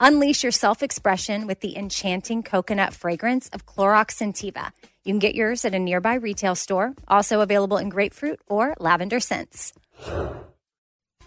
Unleash your self expression with the enchanting coconut fragrance of Clorox Scentiva. You can get yours at a nearby retail store, also available in grapefruit or lavender scents.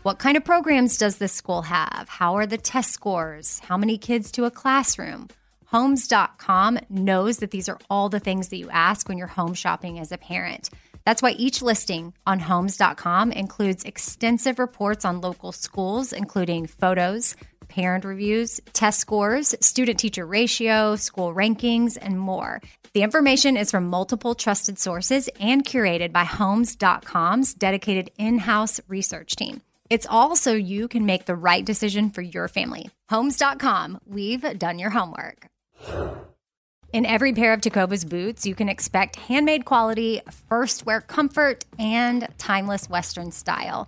What kind of programs does this school have? How are the test scores? How many kids to a classroom? Homes.com knows that these are all the things that you ask when you're home shopping as a parent. That's why each listing on homes.com includes extensive reports on local schools, including photos, parent reviews, test scores, student teacher ratio, school rankings, and more. The information is from multiple trusted sources and curated by Homes.com's dedicated in house research team. It's all so you can make the right decision for your family. Homes.com, we've done your homework. In every pair of Tecovas boots, you can expect handmade quality, first wear comfort, and timeless Western style.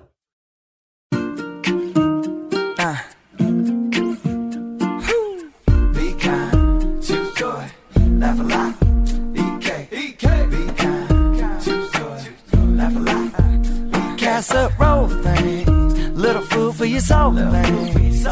Lot. Casserole things, little food for your soul things.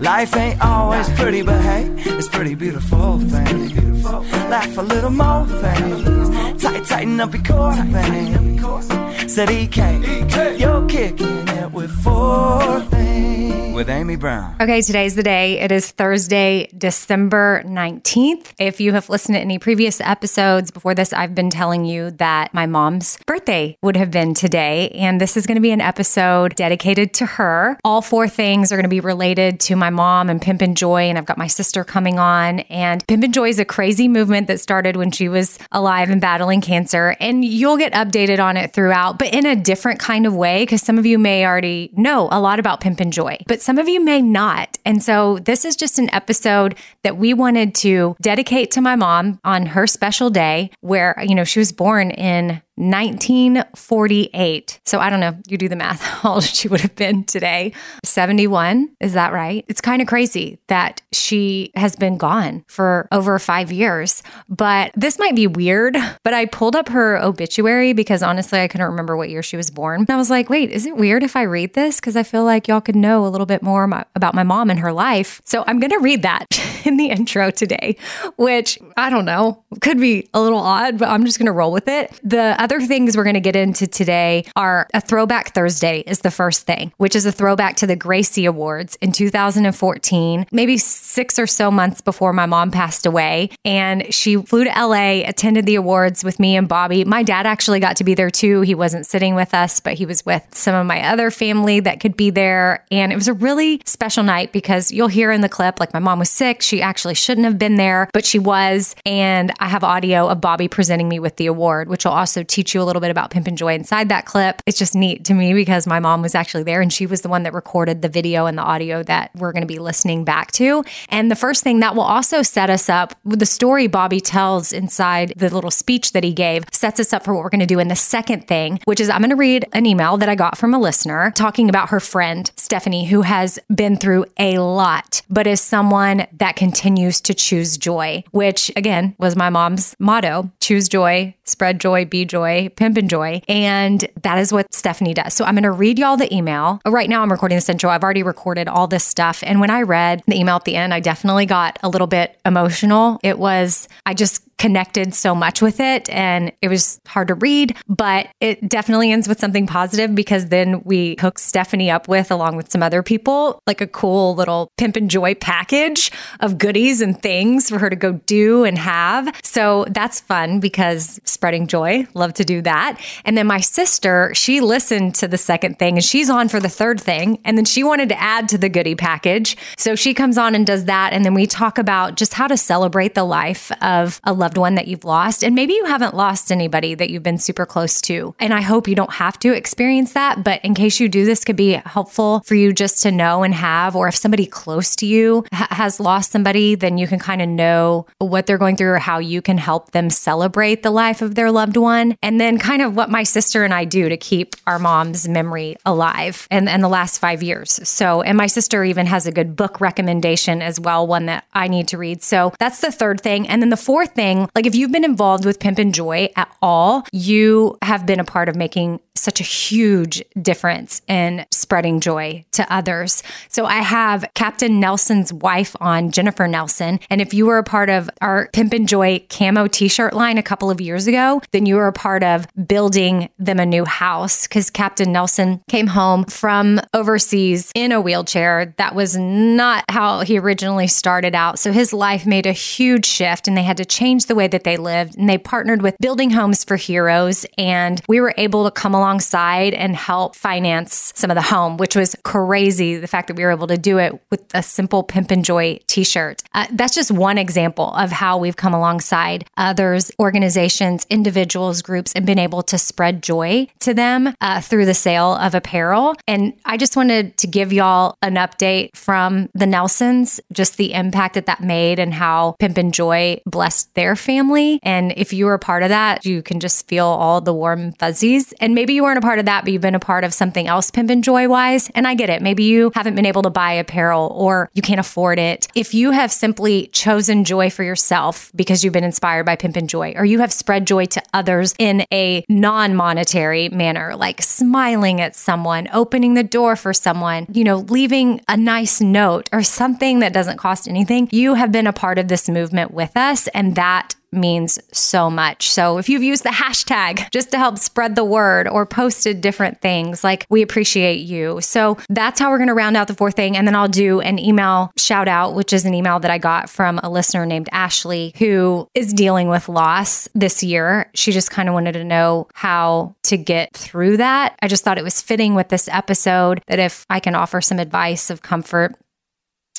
Life ain't always pretty, but hey, it's pretty beautiful things. Laugh a little more things, tight, tighten up your core things. Said EK, you're kicking it with four things. With Amy Brown. Okay, today's the day. It is Thursday, December 19th. If you have listened to any previous episodes before this, I've been telling you that my mom's birthday would have been today. And this is going to be an episode dedicated to her. All four things are going to be related to my mom and Pimpin' Joy. And I've got my sister coming on. And Pimpin' Joy is a crazy movement that started when she was alive and battling cancer. And you'll get updated on it throughout, but in a different kind of way, because some of you may already know a lot about Pimpin' Joy. But some of you may not. And so this is just an episode that we wanted to dedicate to my mom on her special day where, you know, she was born in 1948. So I don't know, you do the math, how old she would have been today. 71, is that right? It's kind of crazy that she has been gone for over five years. But this might be weird, but I pulled up her obituary because honestly, I couldn't remember what year she was born. And I was like, wait, is it weird if I read this? Because I feel like y'all could know a little bit more about my mom and her life. So I'm going to read that in the intro today, which I don't know, could be a little odd, but I'm just going to roll with it. The other things we're going to get into today are a throwback Thursday is the first thing, which is a throwback to the Gracie Awards in 2014, maybe six or so months before my mom passed away. And she flew to LA, attended the awards with me and Bobby. My dad actually got to be there too. He wasn't sitting with us, but he was with some of my other family that could be there. And it was a really special night because you'll hear in the clip, like my mom was sick. She actually shouldn't have been there, but she was. And I have audio of Bobby presenting me with the award, which will also teach you a little bit about Pimpin' Joy inside that clip. It's just neat to me because my mom was actually there and she was the one that recorded the video and the audio that we're going to be listening back to. And the first thing that will also set us up with the story Bobby tells inside the little speech that he gave sets us up for what we're going to do in the second thing, which is I'm going to read an email that I got from a listener talking about her friend, Stephanie, who has been through a lot, but is someone that continues to choose joy, which again was my mom's motto choose joy, spread joy, be joy, pimpin' joy. And that is what Stephanie does. So I'm going to read y'all the email. Right now, I'm recording this intro. I've already recorded all this stuff. And when I read the email at the end, I definitely got a little bit emotional. It was, I just connected so much with it and it was hard to read, but it definitely ends with something positive because then we hook Stephanie up with, along with some other people, like a cool little pimp and joy package of goodies and things for her to go do and have. So that's fun because spreading joy, love to do that. And then my sister, she listened to the second thing and she's on for the third thing. And then she wanted to add to the goodie package. So she comes on and does that. And then we talk about just how to celebrate the life of a loved one that you've lost. And maybe you haven't lost anybody that you've been super close to. And I hope you don't have to experience that. But in case you do, this could be helpful for you just to know and have, or if somebody close to you ha- has lost somebody, then you can kind of know what they're going through or how you can help them celebrate the life of their loved one. And then kind of what my sister and I do to keep our mom's memory alive and, and the last five years. So, and my sister even has a good book recommendation as well, one that I need to read. So that's the third thing. And then the fourth thing, like if you've been involved with Pimpin' Joy at all, you have been a part of making such a huge difference in spreading joy to others. So I have Captain Nelson's wife on, Jennifer Nelson. And if you were a part of our Pimpin' Joy camo t shirt line a couple of years ago, then you were a part of building them a new house because Captain Nelson came home from overseas in a wheelchair. That was not how he originally started out. So his life made a huge shift and they had to change the way that they lived. And they partnered with Building Homes for Heroes. And we were able to come alongside and help finance some of the home, which was crazy. The fact that we were able to do it with a simple Pimpin' Joy t shirt. Uh, that's just one example of how we've come alongside others, organizations, individuals, groups, and been able to spread joy to them uh, through the sale of apparel. And I just wanted to give y'all an update from the Nelsons, just the impact that that made and how Pimpin' Joy blessed their family. And if you were a part of that, you can just feel all the warm fuzzies. And maybe you weren't a part of that, but you've been a part of something else Pimpin' Joy wise. And I get it. Maybe you haven't been able to buy apparel or you can't afford it. If you have simply chosen joy for yourself because you've been inspired by Pimpin' Joy, or you have spread joy to others in a non monetary manner, like smiling at someone, opening the door for someone, you know, leaving a nice note or something that doesn't cost anything, you have been a part of this movement with us. And that means so much. So if you've used the hashtag just to help spread the word or posted different things, like we appreciate you. So that's how we're going to round out the fourth thing. And then I'll do an email shout out, which is an email that I got from a listener named Ashley who is dealing with loss this year. She just kind of wanted to know how to get through that. I just thought it was fitting with this episode that if I can offer some advice of comfort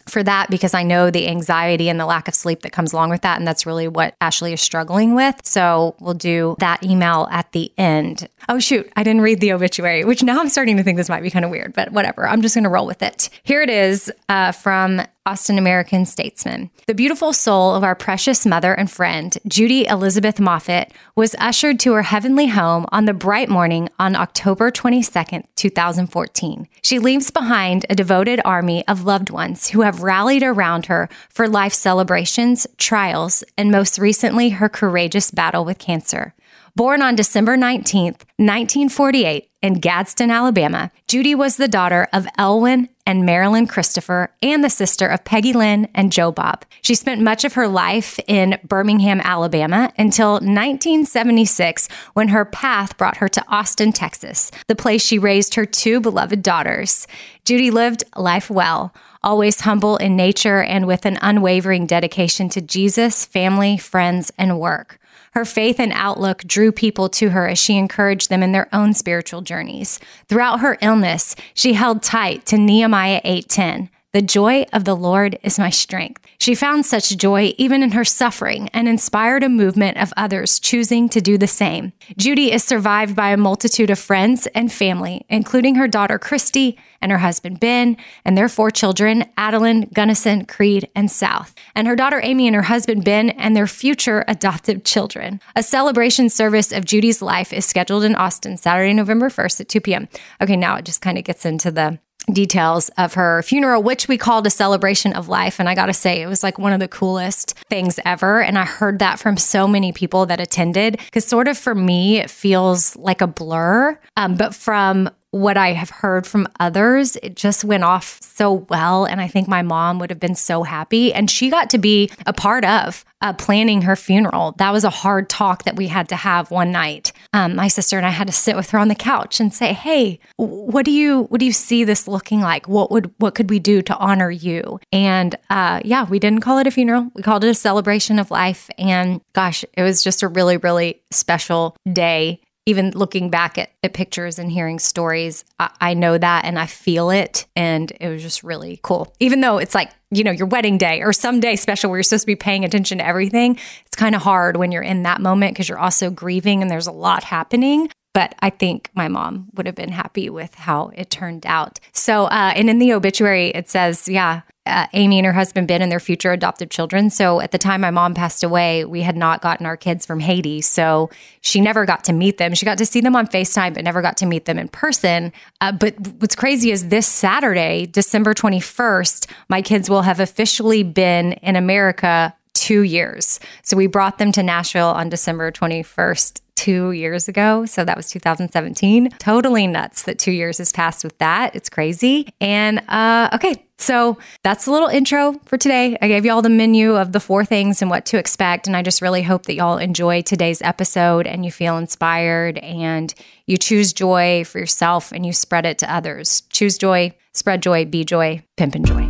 for that because I know the anxiety and the lack of sleep that comes along with that. And that's really what Ashley is struggling with. So we'll do that email at the end. Oh, shoot. I didn't read the obituary, which now I'm starting to think this might be kind of weird, but whatever. I'm just going to roll with it. Here it is uh, from Austin American Statesman. The beautiful soul of our precious mother and friend, Judy Elizabeth Moffat, was ushered to her heavenly home on the bright morning on October 22nd, 2014. She leaves behind a devoted army of loved ones who have rallied around her for life celebrations, trials, and most recently, her courageous battle with cancer. Born on December 19th, 1948, in Gadsden, Alabama, Judy was the daughter of Elwin and Marilyn Christopher and the sister of Peggy Lynn and Joe Bob. She spent much of her life in Birmingham, Alabama until 1976 when her path brought her to Austin, Texas, the place she raised her two beloved daughters. Judy lived life well, always humble in nature and with an unwavering dedication to Jesus, family, friends, and work. Her faith and outlook drew people to her as she encouraged them in their own spiritual journeys. Throughout her illness, she held tight to Nehemiah 8:10. The joy of the Lord is my strength. She found such joy even in her suffering and inspired a movement of others choosing to do the same. Judy is survived by a multitude of friends and family, including her daughter Christy and her husband Ben and their four children, Adeline, Gunnison, Creed, and South, and her daughter Amy and her husband Ben and their future adoptive children. A celebration service of Judy's life is scheduled in Austin Saturday, November 1st at 2 p.m. Okay, now it just kind of gets into the details of her funeral, which we called a celebration of life. And I got to say, it was like one of the coolest things ever. And I heard that from so many people that attended because, sort of, for me, it feels like a blur. Um, but from what I have heard from others, it just went off so well. And I think my mom would have been so happy. And she got to be a part of uh, planning her funeral. That was a hard talk that we had to have one night. Um, my sister and I had to sit with her on the couch and say, "Hey, what do you what do you see this looking like? What would what could we do to honor you?" And uh, yeah, we didn't call it a funeral. We called it a celebration of life. And gosh, it was just a really really special day even looking back at, at pictures and hearing stories, I, I know that and I feel it. And it was just really cool. Even though it's like, you know, your wedding day or some day special where you're supposed to be paying attention to everything, it's kind of hard when you're in that moment because you're also grieving and there's a lot happening but I think my mom would have been happy with how it turned out. So, uh, and in the obituary, it says, yeah, uh, Amy and her husband Ben and their future adoptive children. So at the time my mom passed away, we had not gotten our kids from Haiti. So she never got to meet them. She got to see them on FaceTime, but never got to meet them in person. Uh, but what's crazy is this Saturday, December 21st, my kids will have officially been in America two years. So we brought them to Nashville on December 21st two years ago. So that was 2017. Totally nuts that two years has passed with that. It's crazy. And uh, okay, so that's a little intro for today. I gave you all the menu of the four things and what to expect. And I just really hope that y'all enjoy today's episode and you feel inspired and you choose joy for yourself and you spread it to others. Choose joy, spread joy, be joy, pimpin' joy.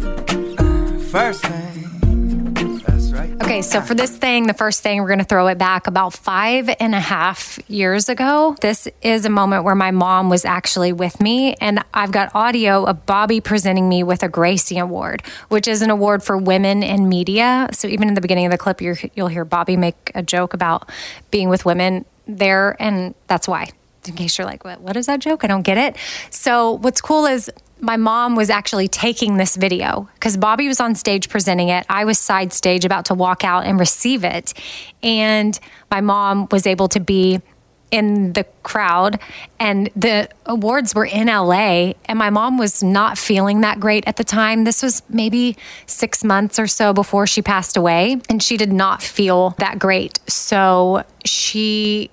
First thing. Okay, so for this thing, the first thing, we're going to throw it back about five and a half years ago. This is a moment where my mom was actually with me, and I've got audio of Bobby presenting me with a Gracie Award, which is an award for women in media. So even in the beginning of the clip, you will hear Bobby make a joke about being with women there, and that's why. In case you're like, what, what is that joke? I don't get it. So, what's cool is my mom was actually taking this video because Bobby was on stage presenting it. I was side stage about to walk out and receive it. And my mom was able to be in the crowd and the awards were in LA and my mom was not feeling that great at the time this was maybe 6 months or so before she passed away and she did not feel that great so she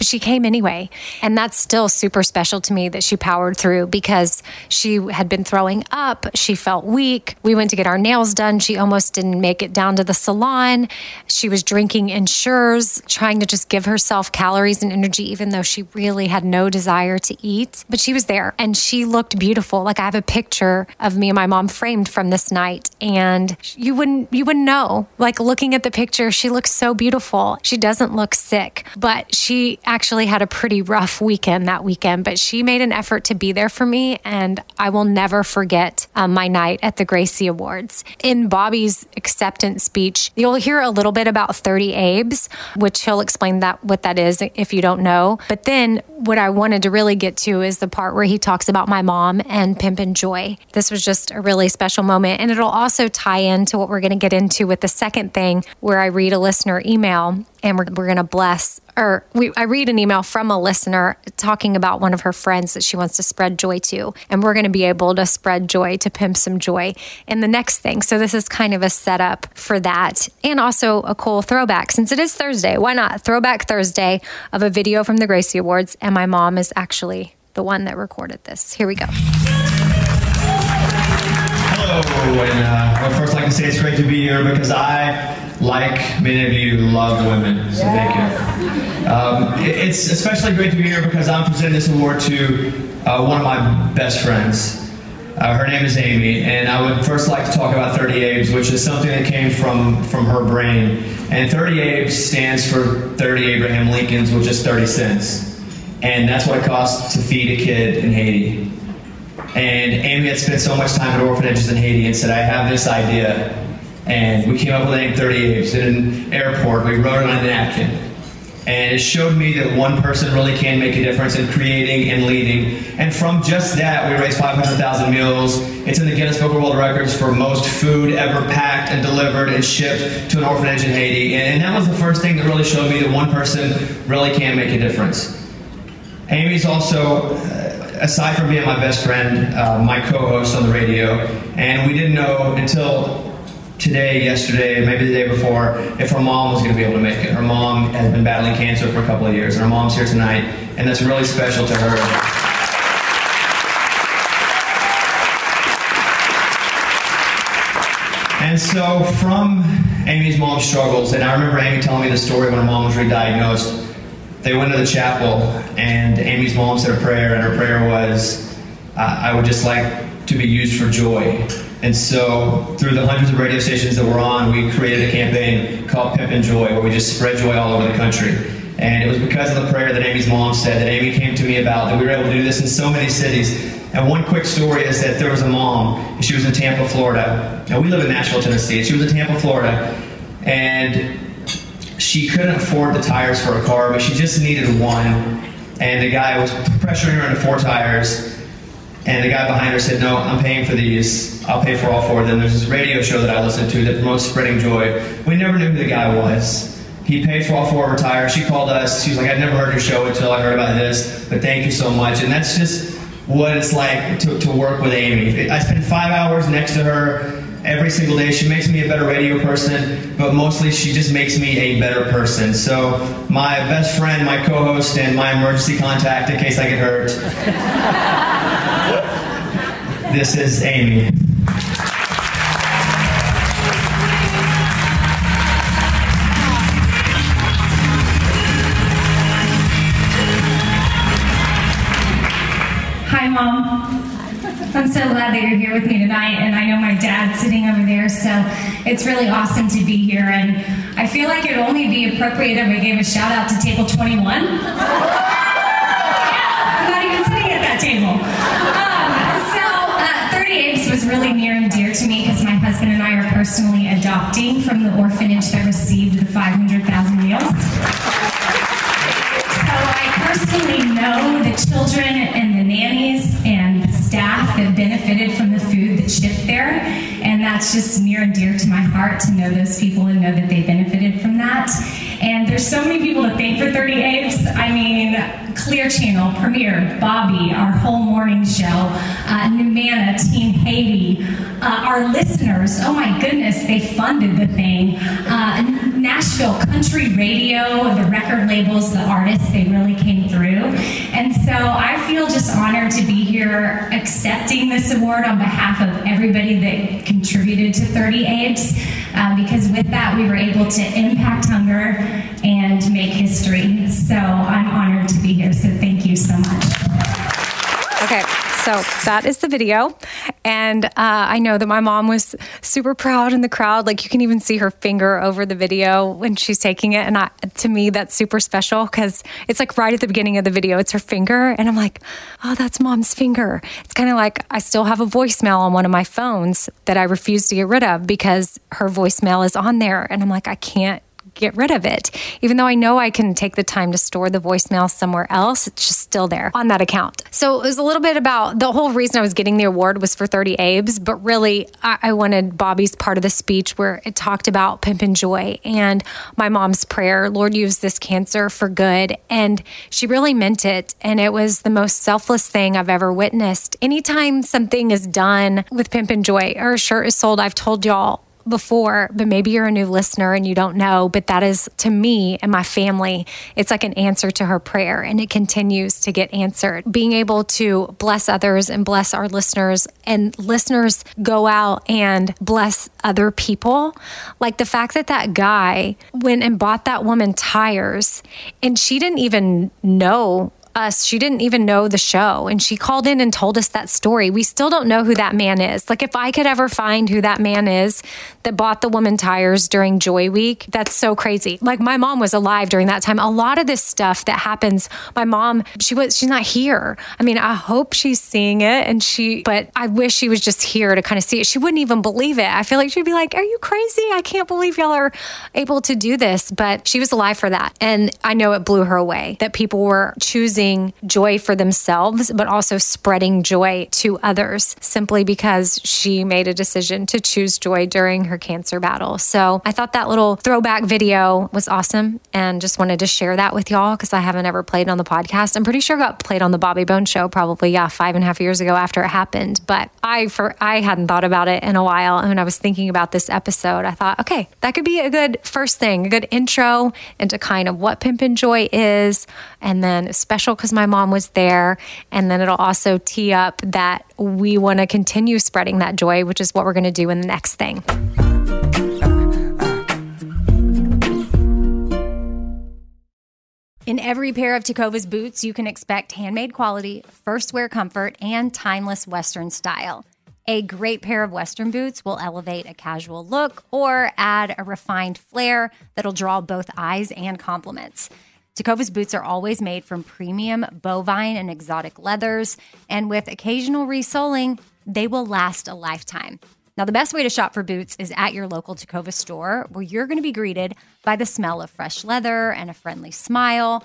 but she came anyway. And that's still super special to me that she powered through because she had been throwing up. She felt weak. We went to get our nails done. She almost didn't make it down to the salon. She was drinking Ensures, trying to just give herself calories and energy, even though she really had no desire to eat. But she was there and she looked beautiful. Like I have a picture of me and my mom framed from this night. And you wouldn't you wouldn't know. Like looking at the picture, she looks so beautiful. She doesn't look sick, but she actually had a pretty rough weekend that weekend, but she made an effort to be there for me. And I will never forget um, my night at the Gracie Awards. In Bobby's acceptance speech, you'll hear a little bit about 30 Abes, which he'll explain that what that is if you don't know. But then what I wanted to really get to is the part where he talks about my mom and Pimpin' Joy. This was just a really special moment. And it'll also tie into what we're going to get into with the second thing where I read a listener email and we're, we're going to bless or we, I read an email from a listener talking about one of her friends that she wants to spread joy to. And we're going to be able to spread joy to pimp some joy in the next thing. So this is kind of a setup for that. And also a cool throwback since it is Thursday. Why not? Throwback Thursday of a video from the Gracie Awards. And my mom is actually the one that recorded this. Here we go. Hello, and uh, I'd first like to say it's great to be here because I like many of you, love women. So thank you. Um, it's especially great to be here because I'm presenting this award to uh, one of my best friends. Uh, her name is Amy, and I would first like to talk about 30 Abes, which is something that came from, from her brain. And 30 Abes stands for 30 Abraham Lincolns, which is 30 cents. And that's what it costs to feed a kid in Haiti. And Amy had spent so much time at orphanages in Haiti and said, I have this idea and we came up with the name 30 Abes. In an airport, we wrote it on a napkin. And it showed me that one person really can make a difference in creating and leading. And from just that, we raised 500,000 meals. It's in the Guinness Book of World Records for most food ever packed and delivered and shipped to an orphanage in Haiti. And that was the first thing that really showed me that one person really can make a difference. Amy's also uh, aside from being my best friend, uh, my co-host on the radio, and we didn't know until today, yesterday, maybe the day before, if her mom was going to be able to make it. Her mom has been battling cancer for a couple of years, and her mom's here tonight, and that's really special to her. And so, from Amy's mom's struggles, and I remember Amy telling me the story when her mom was re-diagnosed. They went to the chapel, and Amy's mom said a prayer, and her prayer was, "I would just like to be used for joy." And so, through the hundreds of radio stations that we're on, we created a campaign called Pimpin' Joy, where we just spread joy all over the country. And it was because of the prayer that Amy's mom said that Amy came to me about that we were able to do this in so many cities. And one quick story is that there was a mom, and she was in Tampa, Florida. Now, we live in Nashville, Tennessee. She was in Tampa, Florida, and she couldn't afford the tires for a car, but she just needed one. And the guy was pressuring her into four tires. And the guy behind her said, No, I'm paying for these. I'll pay for all four of them. There's this radio show that I listen to that promotes spreading joy. We never knew who the guy was. He paid for all four of her tires. She called us. She was like, I've never heard your show until I heard about this, but thank you so much. And that's just what it's like to, to work with Amy. I spend five hours next to her every single day. She makes me a better radio person, but mostly she just makes me a better person. So, my best friend, my co host, and my emergency contact in case I get hurt. this is Amy. Hi, Mom. I'm so glad that you're here with me tonight, and I know my dad's sitting over there, so it's really awesome to be here. And I feel like it'd only be appropriate if I gave a shout out to Table 21. yeah, I'm not even sitting at that table. Um, 30 Abes was really near and dear to me because my husband and I are personally adopting from the orphanage that received the 500,000 meals. So I personally know the children and the nannies and the staff that benefited from the food that shipped there. And that's just near and dear to my heart to know those people and know that they benefited from that. And there's so many people to thank for 30 Abes. I mean, Clear Channel, Premiere, Bobby, our whole morning show, uh, Numana, Team Haiti, uh, our listeners. Oh my goodness, they funded the thing. Uh, Nashville Country Radio, the record labels, the artists, they really came through. And so I feel just honored to be here accepting this award on behalf of everybody that contributed to 30 Abes, uh, because with that we were able to impact hunger and make history. So I'm honored to be here. So thank you so much. Okay, so that is the video. And uh, I know that my mom was super proud in the crowd. Like you can even see her finger over the video when she's taking it. And I, to me, that's super special because it's like right at the beginning of the video, it's her finger. And I'm like, oh, that's mom's finger. It's kind of like I still have a voicemail on one of my phones that I refuse to get rid of because her voicemail is on there. And I'm like, I can't get rid of it. Even though I know I can take the time to store the voicemail somewhere else, it's just still there on that account. So it was a little bit about the whole reason I was getting the award was for 30 Abes, but really I, I wanted Bobby's part of the speech where it talked about pimpin' joy and my mom's prayer, Lord, use this cancer for good. And she really meant it. And it was the most selfless thing I've ever witnessed. Anytime something is done with pimpin' joy or a shirt is sold, I've told y'all before, but maybe you're a new listener and you don't know. But that is to me and my family, it's like an answer to her prayer, and it continues to get answered. Being able to bless others and bless our listeners, and listeners go out and bless other people. Like the fact that that guy went and bought that woman tires, and she didn't even know us. She didn't even know the show. And she called in and told us that story. We still don't know who that man is. Like, if I could ever find who that man is that bought the woman tires during Joy Week, that's so crazy. Like, my mom was alive during that time. A lot of this stuff that happens, my mom, she was, she's not here. I mean, I hope she's seeing it and she, but I wish she was just here to kind of see it. She wouldn't even believe it. I feel like she'd be like, Are you crazy? I can't believe y'all are able to do this. But she was alive for that. And I know it blew her away that people were choosing choosing joy for themselves, but also spreading joy to others simply because she made a decision to choose joy during her cancer battle. So I thought that little throwback video was awesome and just wanted to share that with y'all because I haven't ever played on the podcast. I'm pretty sure got played on the Bobby Bones show probably, yeah, five and a half years ago after it happened. But I for I hadn't thought about it in a while. And when I was thinking about this episode, I thought, okay, that could be a good first thing, a good intro into kind of what Pimpin' Joy is. And then special because my mom was there. And then it'll also tee up that we want to continue spreading that joy, which is what we're going to do in the next thing. In every pair of Tecovas boots, you can expect handmade quality, first wear comfort, and timeless Western style. A great pair of Western boots will elevate a casual look or add a refined flair that'll draw both eyes and compliments. Tecovas boots are always made from premium bovine and exotic leathers, and with occasional resoling, they will last a lifetime. Now, the best way to shop for boots is at your local Tecovas store, where you're going to be greeted by the smell of fresh leather and a friendly smile.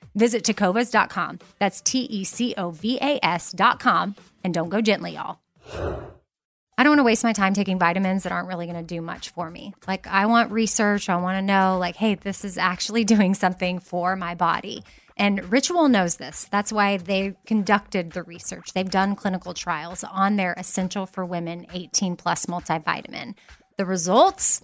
Visit tecovas.com. That's T E C O V A S.com. And don't go gently, y'all. I don't want to waste my time taking vitamins that aren't really going to do much for me. Like, I want research. I want to know, like, hey, this is actually doing something for my body. And Ritual knows this. That's why they conducted the research. They've done clinical trials on their Essential for Women 18 Plus multivitamin. The results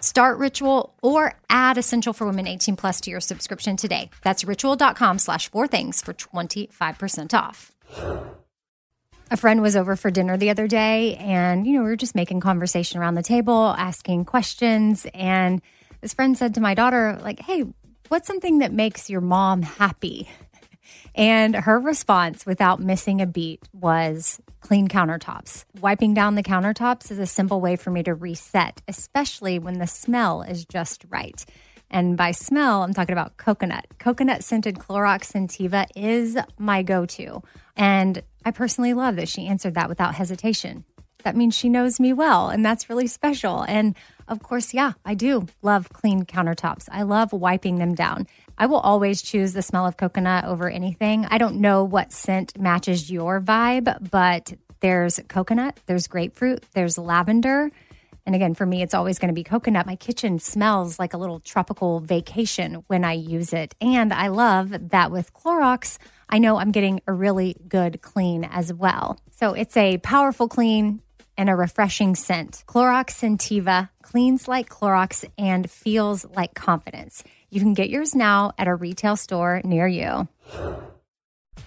Start Ritual or add Essential for Women 18 Plus to your subscription today. That's ritual.com slash four things for 25% off. A friend was over for dinner the other day, and, you know, we were just making conversation around the table, asking questions. And this friend said to my daughter, like, hey, what's something that makes your mom happy? And her response, without missing a beat, was clean countertops. Wiping down the countertops is a simple way for me to reset, especially when the smell is just right. And by smell, I'm talking about coconut. Coconut scented Clorox Scentiva is my go to. And I personally love that she answered that without hesitation. That means she knows me well, and that's really special. And of course, yeah, I do love clean countertops. I love wiping them down. I will always choose the smell of coconut over anything. I don't know what scent matches your vibe, but there's coconut, there's grapefruit, there's lavender. And again, for me, it's always going to be coconut. My kitchen smells like a little tropical vacation when I use it. And I love that with Clorox, I know I'm getting a really good clean as well. So it's a powerful clean and a refreshing scent. Clorox Scentiva cleans like Clorox and feels like confidence. You can get yours now at a retail store near you.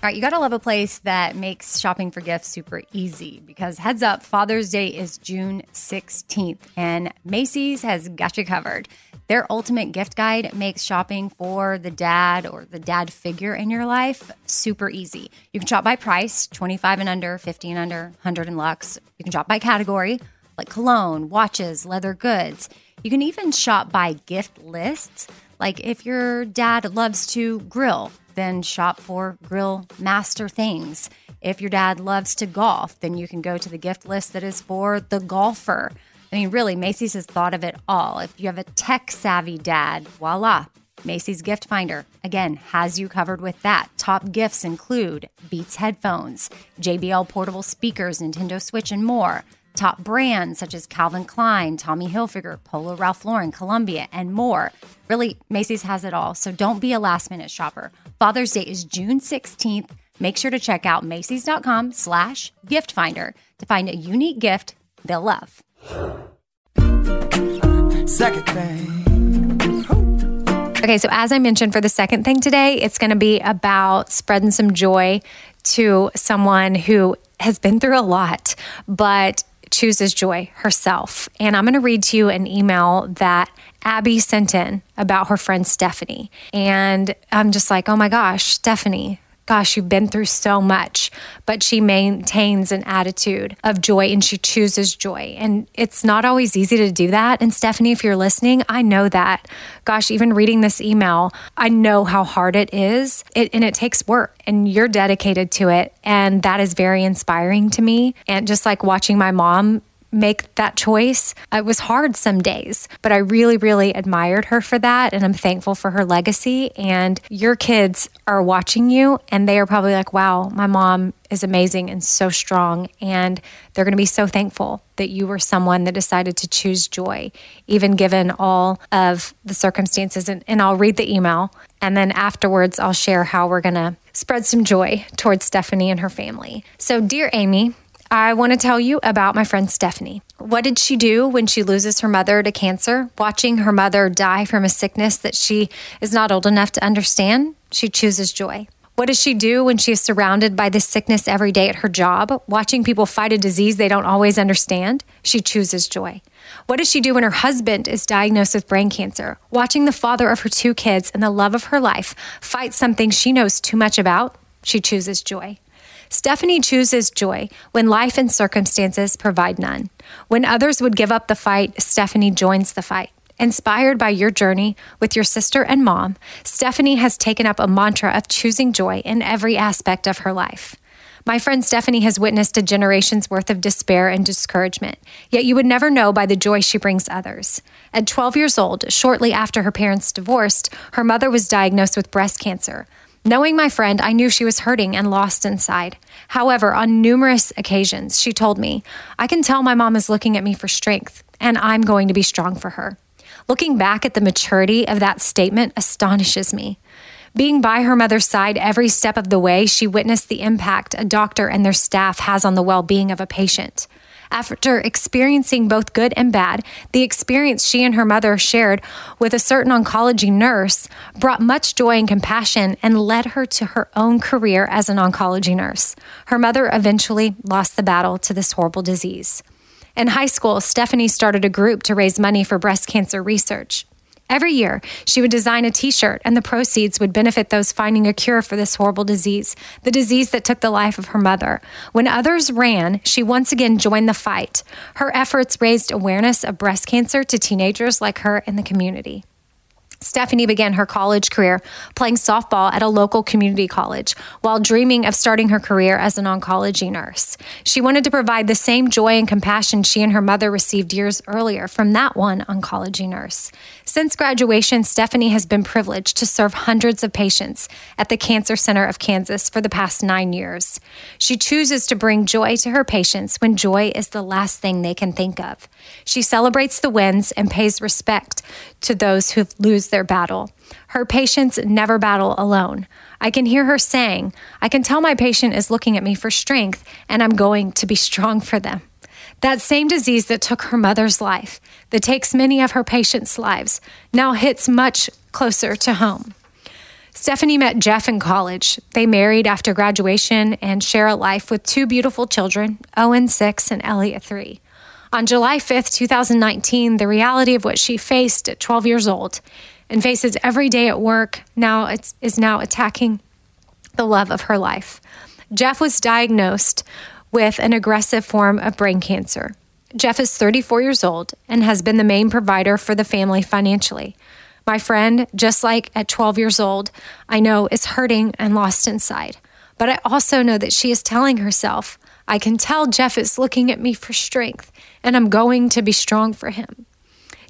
All right, you got to love a place that makes shopping for gifts super easy because heads up, Father's Day is June 16th and Macy's has got you covered. Their ultimate gift guide makes shopping for the dad or the dad figure in your life super easy. You can shop by price, 25 and under, 50 and under, 100 and lux. You can shop by category, like cologne, watches, leather goods. You can even shop by gift lists like if your dad loves to grill, then shop for Grill Master Things. If your dad loves to golf, then you can go to the gift list that is for the golfer. I mean, really, Macy's has thought of it all. If you have a tech savvy dad, voila, Macy's Gift Finder, again, has you covered with that. Top gifts include Beats headphones, JBL portable speakers, Nintendo Switch, and more. Top brands such as Calvin Klein, Tommy Hilfiger, Polo Ralph Lauren, Columbia, and more. Really, Macy's has it all, so don't be a last minute shopper. Father's Day is June 16th. Make sure to check out Macy's.com slash gift finder to find a unique gift they'll love. Second thing. Okay, so as I mentioned for the second thing today, it's going to be about spreading some joy to someone who has been through a lot, but chooses joy herself. And I'm going to read to you an email that Abby sent in about her friend Stephanie. And I'm just like, oh my gosh, Stephanie, gosh, you've been through so much, but she maintains an attitude of joy and she chooses joy. And it's not always easy to do that. And Stephanie, if you're listening, I know that. Gosh, even reading this email, I know how hard it is. It, and it takes work, and you're dedicated to it. And that is very inspiring to me. And just like watching my mom make that choice. It was hard some days, but I really, really admired her for that. And I'm thankful for her legacy. And your kids are watching you and they are probably like, wow, my mom is amazing and so strong. And they're going to be so thankful that you were someone that decided to choose joy, even given all of the circumstances. And, and I'll read the email. And then afterwards, I'll share how we're going to spread some joy towards Stephanie and her family. So, dear Amy, I want to tell you about my friend Stephanie. What did she do when she loses her mother to cancer? Watching her mother die from a sickness that she is not old enough to understand, she chooses joy. What does she do when she is surrounded by this sickness every day at her job? Watching people fight a disease they don't always understand, she chooses joy. What does she do when her husband is diagnosed with brain cancer? Watching the father of her two kids and the love of her life fight something she knows too much about, she chooses joy. Stephanie chooses joy when life and circumstances provide none. When others would give up the fight, Stephanie joins the fight. Inspired by your journey with your sister and mom, Stephanie has taken up a mantra of choosing joy in every aspect of her life. My friend Stephanie has witnessed a generation's worth of despair and discouragement, yet you would never know by the joy she brings others. At 12 years old, shortly after her parents divorced, her mother was diagnosed with breast cancer. Knowing my friend, I knew she was hurting and lost inside. However, on numerous occasions, she told me, I can tell my mom is looking at me for strength, and I'm going to be strong for her. Looking back at the maturity of that statement astonishes me. Being by her mother's side every step of the way, she witnessed the impact a doctor and their staff has on the well being of a patient. After experiencing both good and bad, the experience she and her mother shared with a certain oncology nurse brought much joy and compassion and led her to her own career as an oncology nurse. Her mother eventually lost the battle to this horrible disease. In high school, Stephanie started a group to raise money for breast cancer research. Every year, she would design a t shirt, and the proceeds would benefit those finding a cure for this horrible disease, the disease that took the life of her mother. When others ran, she once again joined the fight. Her efforts raised awareness of breast cancer to teenagers like her in the community. Stephanie began her college career playing softball at a local community college while dreaming of starting her career as an oncology nurse. She wanted to provide the same joy and compassion she and her mother received years earlier from that one oncology nurse. Since graduation, Stephanie has been privileged to serve hundreds of patients at the Cancer Center of Kansas for the past nine years. She chooses to bring joy to her patients when joy is the last thing they can think of. She celebrates the wins and pays respect to those who lose their battle. Her patients never battle alone. I can hear her saying, I can tell my patient is looking at me for strength, and I'm going to be strong for them. That same disease that took her mother's life, that takes many of her patients' lives, now hits much closer to home. Stephanie met Jeff in college. They married after graduation and share a life with two beautiful children, Owen, six, and Elliot, three. On July 5th, 2019, the reality of what she faced at 12 years old and faces every day at work now is now attacking the love of her life. Jeff was diagnosed with an aggressive form of brain cancer. Jeff is 34 years old and has been the main provider for the family financially. My friend, just like at 12 years old, I know is hurting and lost inside. But I also know that she is telling herself, I can tell Jeff is looking at me for strength, and I'm going to be strong for him.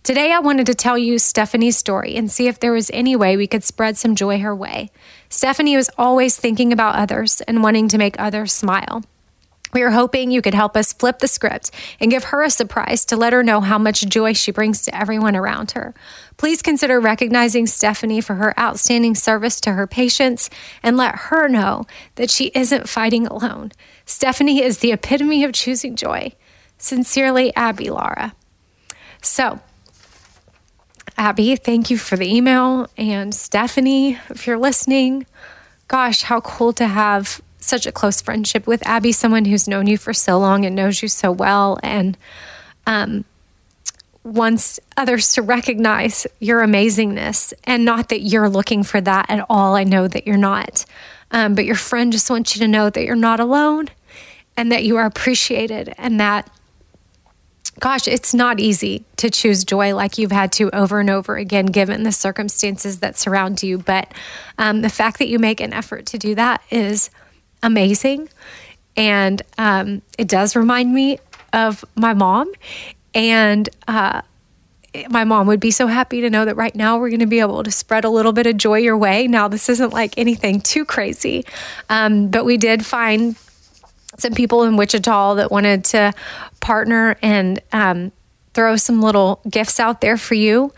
Today, I wanted to tell you Stephanie's story and see if there was any way we could spread some joy her way. Stephanie was always thinking about others and wanting to make others smile. We are hoping you could help us flip the script and give her a surprise to let her know how much joy she brings to everyone around her. Please consider recognizing Stephanie for her outstanding service to her patients and let her know that she isn't fighting alone. Stephanie is the epitome of choosing joy. Sincerely, Abby Lara. So, Abby, thank you for the email. And Stephanie, if you're listening, gosh, how cool to have such a close friendship with Abby, someone who's known you for so long and knows you so well, and um, wants others to recognize your amazingness. And not that you're looking for that at all. I know that you're not. Um, but your friend just wants you to know that you're not alone and that you are appreciated and that gosh, it's not easy to choose joy like you've had to over and over again, given the circumstances that surround you. But um, the fact that you make an effort to do that is amazing. And um, it does remind me of my mom. And uh, my mom would be so happy to know that right now we're going to be able to spread a little bit of joy your way. Now, this isn't like anything too crazy, um, but we did find some people in Wichita that wanted to partner and um, throw some little gifts out there for you.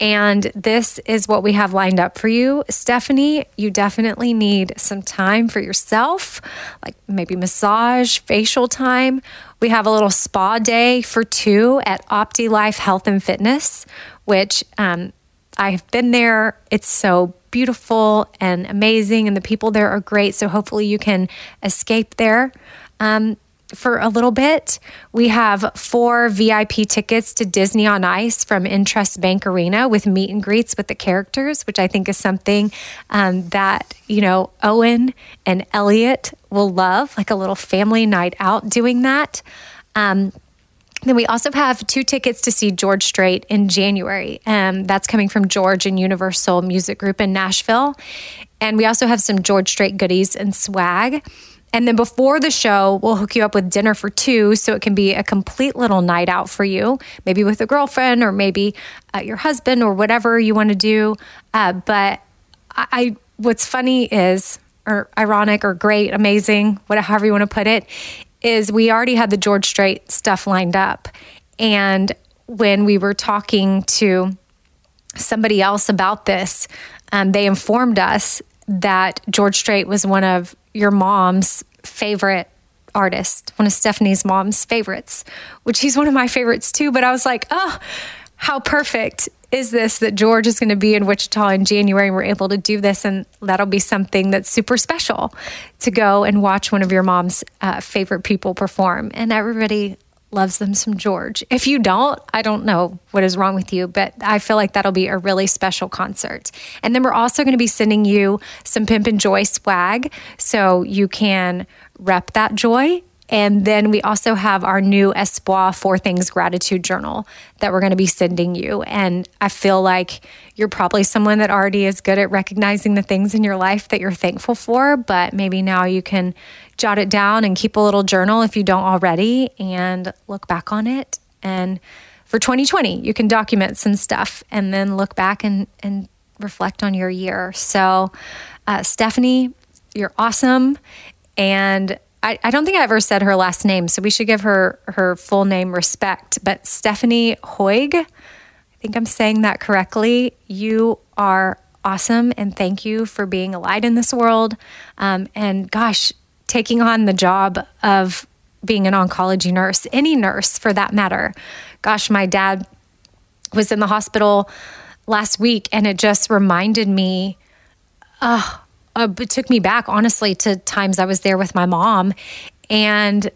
And this is what we have lined up for you. Stephanie, you definitely need some time for yourself, like maybe massage, facial time. We have a little spa day for two at OptiLife Health and Fitness, which um, I've been there. It's so beautiful and amazing, and the people there are great. So hopefully you can escape there. Um, for a little bit. We have four VIP tickets to Disney on Ice from INTRUST Bank Arena with meet and greets with the characters, which I think is something um, that, you know, Owen and Elliot will love, like a little family night out doing that. Um, then we also have two tickets to see George Strait in January. Um, that's coming from George and Universal Music Group in Nashville. And we also have some George Strait goodies and swag. And then before the show, we'll hook you up with dinner for two. So it can be a complete little night out for you, maybe with a girlfriend or maybe uh, your husband or whatever you want to do. Uh, but I, I, what's funny is, or ironic or great, amazing, whatever you want to put it, is we already had the George Strait stuff lined up. And when we were talking to somebody else about this, um, they informed us that George Strait was one of your mom's favorite artist, one of Stephanie's mom's favorites, which he's one of my favorites too. But I was like, oh, how perfect is this that George is going to be in Wichita in January and we're able to do this? And that'll be something that's super special to go and watch one of your mom's uh, favorite people perform. And everybody loves them some George. If you don't, I don't know what is wrong with you, but I feel like that'll be a really special concert. And then we're also going to be sending you some Pimpin' Joy swag so you can rep that joy and then we also have our new Espoir Four Things Gratitude Journal that we're going to be sending you. And I feel like you're probably someone that already is good at recognizing the things in your life that you're thankful for, but maybe now you can jot it down and keep a little journal if you don't already and look back on it. And for 2020, you can document some stuff and then look back and, and reflect on your year. So, uh, Stephanie, you're awesome. And I, I don't think I ever said her last name, so we should give her her full name respect. But Stephanie Hoig, I think I'm saying that correctly. You are awesome, and thank you for being a light in this world. Um, and gosh, taking on the job of being an oncology nurse, any nurse for that matter. Gosh, my dad was in the hospital last week, and it just reminded me. Oh, uh, it took me back, honestly, to times I was there with my mom. And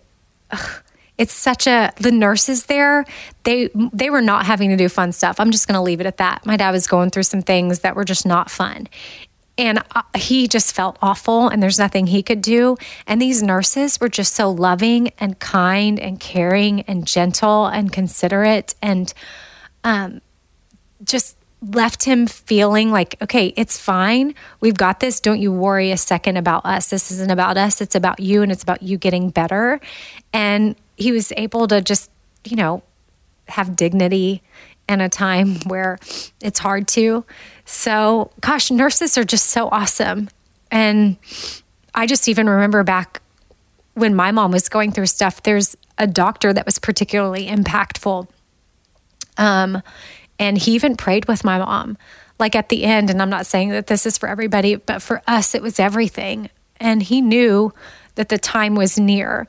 ugh, it's such a the nurses there they they were not having to do fun stuff. I'm just going to leave it at that. My dad was going through some things that were just not fun. And uh, he just felt awful and there's nothing he could do. And these nurses were just so loving and kind and caring and gentle and considerate and um, just left him feeling like, okay, it's fine. We've got this. Don't you worry a second about us. This isn't about us. It's about you and it's about you getting better. And he was able to just, you know, have dignity in a time where it's hard to. So, gosh, nurses are just so awesome. And I just even remember back when my mom was going through stuff, there's a doctor that was particularly impactful. Um, and he even prayed with my mom, like at the end. And I'm not saying that this is for everybody, but for us, it was everything. And he knew that the time was near.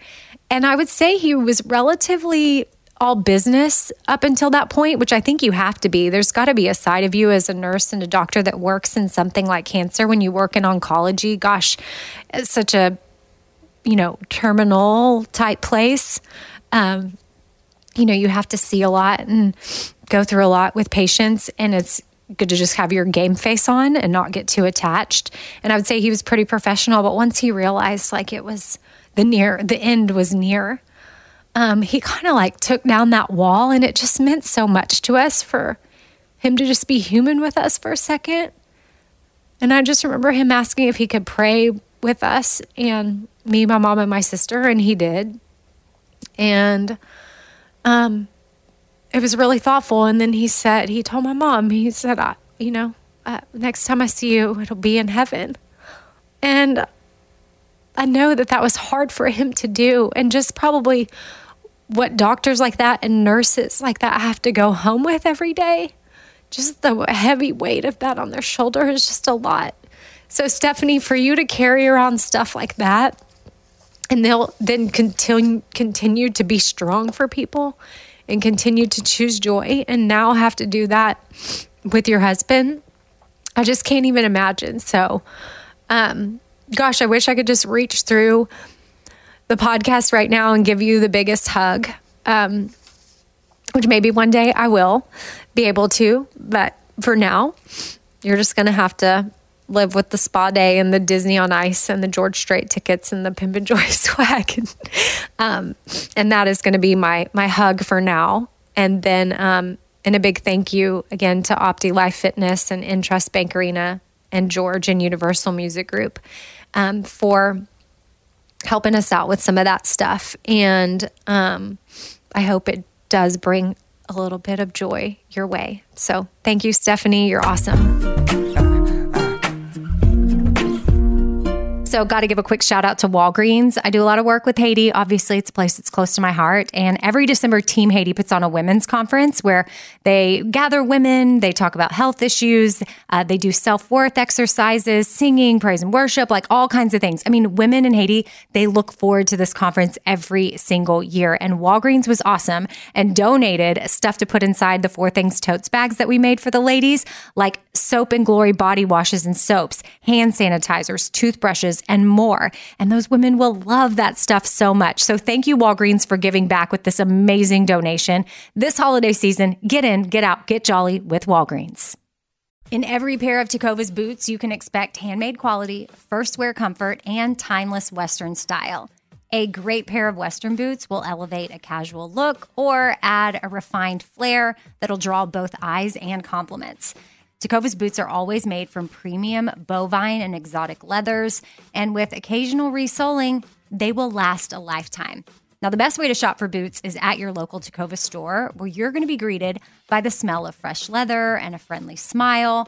And I would say he was relatively all business up until that point, which I think you have to be. There's got to be a side of you as a nurse and a doctor that works in something like cancer when you work in oncology. Gosh, it's such a, you know, terminal type place. Um, you know, you have to see a lot and go through a lot with patients, and it's good to just have your game face on and not get too attached. And I would say he was pretty professional, but once he realized like it was the near, the end was near, um, he kind of like took down that wall, and it just meant so much to us for him to just be human with us for a second. And I just remember him asking if he could pray with us and me, my mom, and my sister, and he did. And um, it was really thoughtful. And then he said, he told my mom, he said, I, you know, uh, next time I see you, it'll be in heaven. And I know that that was hard for him to do. And just probably what doctors like that and nurses like that have to go home with every day. Just the heavy weight of that on their shoulder is just a lot. So, Stephanie, for you to carry around stuff like that, and they'll then continue continue to be strong for people and continue to choose joy and now have to do that with your husband. I just can't even imagine. So um gosh i wish i could just reach through the podcast right now and give you the biggest hug um which maybe one day i will be able to but for now you're just going to have to live with the spa day and the Disney on Ice and the George Strait tickets and the Pimpin' Joy swag. and, um, and that is going to be my my hug for now. And then um, and a big thank you again to Opti Life Fitness and INTRUST Bank Arena and George and Universal Music Group um, for helping us out with some of that stuff. And um, I hope it does bring a little bit of joy your way. So thank you, Stephanie. You're awesome. So, got to give a quick shout out to Walgreens. I do a lot of work with Haiti. Obviously, it's a place that's close to my heart. And every December, Team Haiti puts on a women's conference where they gather women, they talk about health issues, uh, they do self worth exercises, singing, praise and worship, like all kinds of things. I mean, women in Haiti, they look forward to this conference every single year. And Walgreens was awesome and donated stuff to put inside the Four Things totes bags that we made for the ladies, like soap and glory body washes and soaps, hand sanitizers, toothbrushes and more. And those women will love that stuff so much. So thank you, Walgreens, for giving back with this amazing donation. This holiday season, get in, get out, get jolly with Walgreens. In every pair of Tecovas boots, you can expect handmade quality, first wear comfort, and timeless Western style. A great pair of Western boots will elevate a casual look or add a refined flair that'll draw both eyes and compliments. Tecovas boots are always made from premium bovine and exotic leathers, and with occasional resoling, they will last a lifetime. Now, the best way to shop for boots is at your local Tecovas store, where you're going to be greeted by the smell of fresh leather and a friendly smile.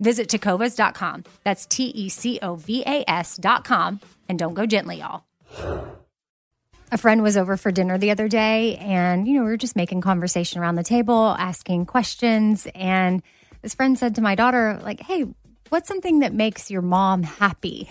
Visit tecovas.com. That's T E C O V A S.com. And don't go gently, y'all. A friend was over for dinner the other day, and, you know, we were just making conversation around the table, asking questions. And this friend said to my daughter, like, hey, what's something that makes your mom happy?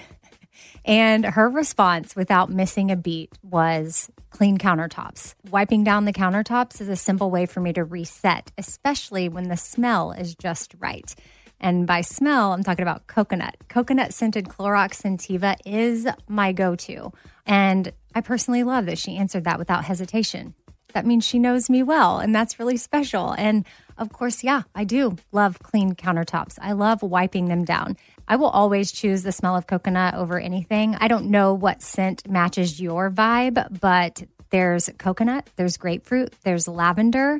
And her response, without missing a beat, was clean countertops. Wiping down the countertops is a simple way for me to reset, especially when the smell is just right. And by smell, I'm talking about coconut. Coconut scented Clorox Scentiva is my go to. And I personally love that she answered that without hesitation. That means she knows me well, and that's really special. And of course, yeah, I do love clean countertops. I love wiping them down. I will always choose the smell of coconut over anything. I don't know what scent matches your vibe, but there's coconut, there's grapefruit, there's lavender.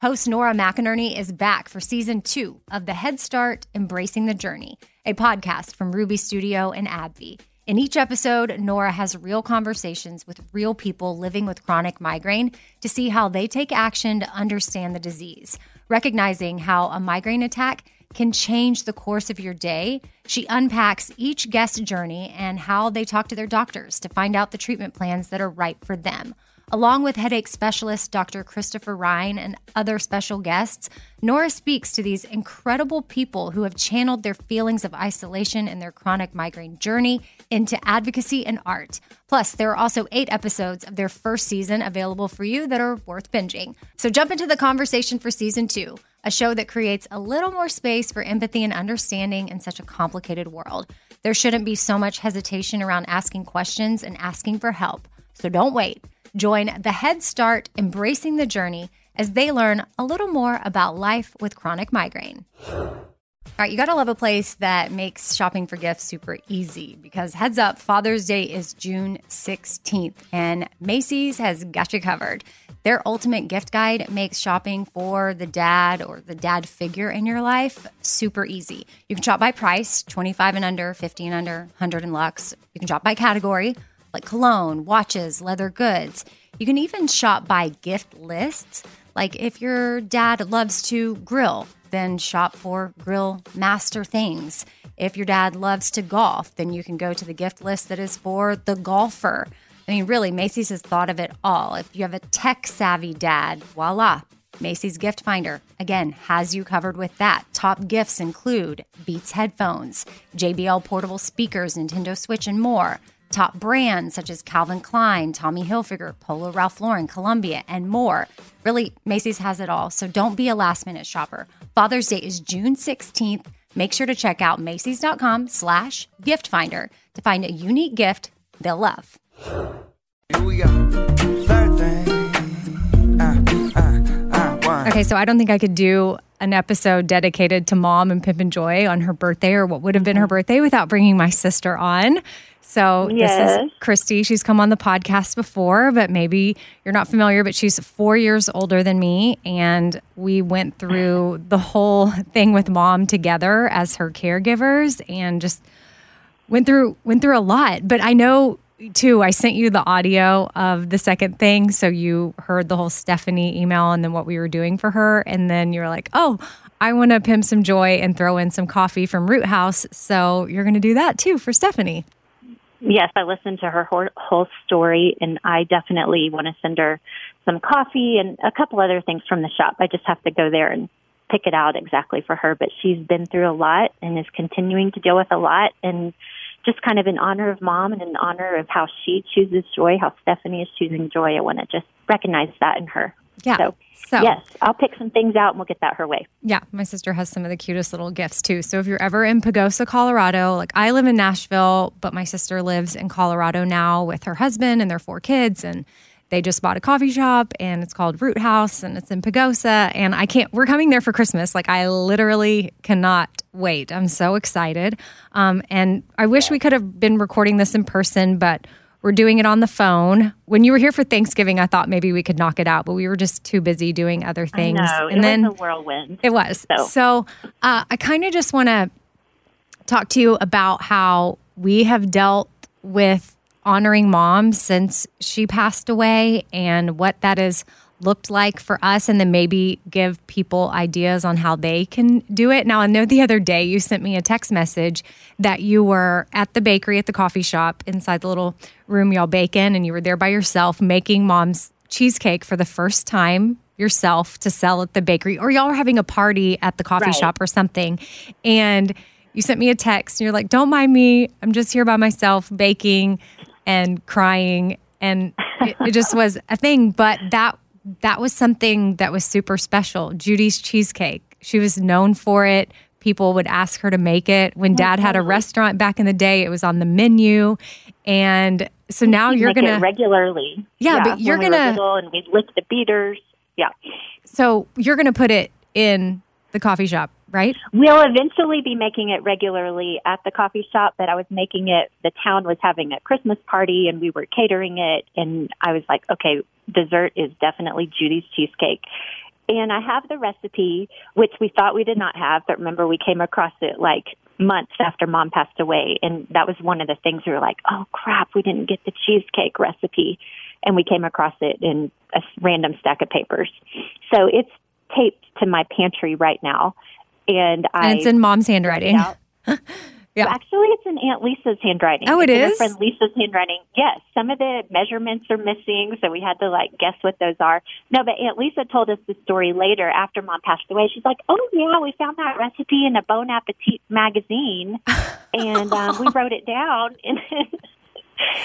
Host Nora McInerney is back for season two of the Head Start Embracing the Journey, a podcast from Ruby Studio and AbbVie. In each episode, Nora has real conversations with real people living with chronic migraine to see how they take action to understand the disease. Recognizing how a migraine attack can change the course of your day, she unpacks each guest journey and how they talk to their doctors to find out the treatment plans that are right for them. Along with headache specialist Dr. Christopher Ryan and other special guests, Nora speaks to these incredible people who have channeled their feelings of isolation and their chronic migraine journey into advocacy and art. Plus, there are also eight episodes of their first season available for you that are worth binging. So jump into the conversation for season two, a show that creates a little more space for empathy and understanding in such a complicated world. There shouldn't be so much hesitation around asking questions and asking for help. So don't wait. Join the Head Start Embracing the Journey as they learn a little more about life with chronic migraine. All right, you got to love a place that makes shopping for gifts super easy because heads up, Father's Day is June 16th and Macy's has got you covered. Their ultimate gift guide makes shopping for the dad or the dad figure in your life super easy. You can shop by price, 25 and under, 50 and under, 100 and lux. You can shop by category, like cologne, watches, leather goods. You can even shop by gift lists. Like if your dad loves to grill, then shop for grill master things. If your dad loves to golf, then you can go to the gift list that is for the golfer. I mean, really, Macy's has thought of it all. If you have a tech savvy dad, voila, Macy's Gift Finder, again, has you covered with that. Top gifts include Beats headphones, JBL portable speakers, Nintendo Switch, and more. Top brands such as Calvin Klein, Tommy Hilfiger, Polo Ralph Lauren, Columbia, and more. Really, Macy's has it all, so don't be a last minute shopper. Father's Day is June 16th. Make sure to check out Macy's.com slash gift finder to find a unique gift they'll love. Here we go. Uh, uh, uh. Okay, so I don't think I could do an episode dedicated to mom and Pimpin' Joy on her birthday or what would have been her mm-hmm. birthday without bringing my sister on. So this is Christy. She's come on the podcast before, but maybe you're not familiar, but she's four years older than me. And we went through the whole thing with mom together as her caregivers and just went through went through a lot. But I know too, I sent you the audio of the second thing. So you heard the whole Stephanie email and then what we were doing for her. And then you were like, oh, I want to pimp some joy and throw in some coffee from Root House. So you're going to do that too for Stephanie. Yes, I listened to her whole, story, and I definitely want to send her some coffee and a couple other things from the shop. I just have to go there and pick it out exactly for her. But she's been through a lot and is continuing to deal with a lot. And just kind of in honor of mom and in honor of how she chooses joy, how Stephanie is choosing joy, I want to just recognize that in her. Yeah. So, So- yes, I'll pick some things out and we'll get that her way. Yeah, my sister has some of the cutest little gifts too. So if you're ever in Pagosa, Colorado, like I live in Nashville, but my sister lives in Colorado now with her husband and their four kids and they just bought a coffee shop and it's called Root House and it's in Pagosa and I can't we're coming there for Christmas. Like I literally cannot wait. I'm so excited. Um, and I wish we could have been recording this in person, but we're doing it on the phone. When you were here for Thanksgiving, I thought maybe we could knock it out, but we were just too busy doing other things. And it then was a whirlwind. it was. So, So- uh, I kind of just want to talk to you about how we have dealt with honoring mom since she passed away and what that is looked like for us and then maybe give people ideas on how they can do it. Now, I know the other day you sent me a text message that you were at the bakery at the coffee shop inside the little room y'all bake in and you were there by yourself making mom's cheesecake for the first time yourself to sell at the bakery or y'all were having a party at the coffee Right. shop or something. And you sent me a text and you're like, don't mind me. I'm just here by myself baking and crying. And it, it just was a thing. But that that was something that was super special. Judy's cheesecake. She was known for it. People would ask her to make it. When oh, dad had a restaurant back in the day, it was on the menu. And so now you're make going it to regularly. Yeah, but you're gonna- little and we'd lick the beaters. Yeah. so you're going to put it in the coffee shop, right? We'll eventually be making it regularly at the coffee shop, but I was making it, the town was having a Christmas party and we were catering it. And I was like, okay, dessert is definitely Judy's cheesecake. And I have the recipe, which we thought we did not have, but remember we came across it like months after mom passed away. And that was one of the things we were like, oh crap, we didn't get the cheesecake recipe. And we came across it in a random stack of papers. So it's taped to my pantry right now. And I And it's in mom's handwriting. Yeah. Actually, it's in Aunt Lisa's handwriting. Oh, it it's is? friend Lisa's handwriting. Yes, some of the measurements are missing, so we had to like guess what those are. No, but Aunt Lisa told us the story later after Mom passed away. She's like, "Oh yeah, we found that recipe in a Bon Appetit magazine, and um, we wrote it down." And,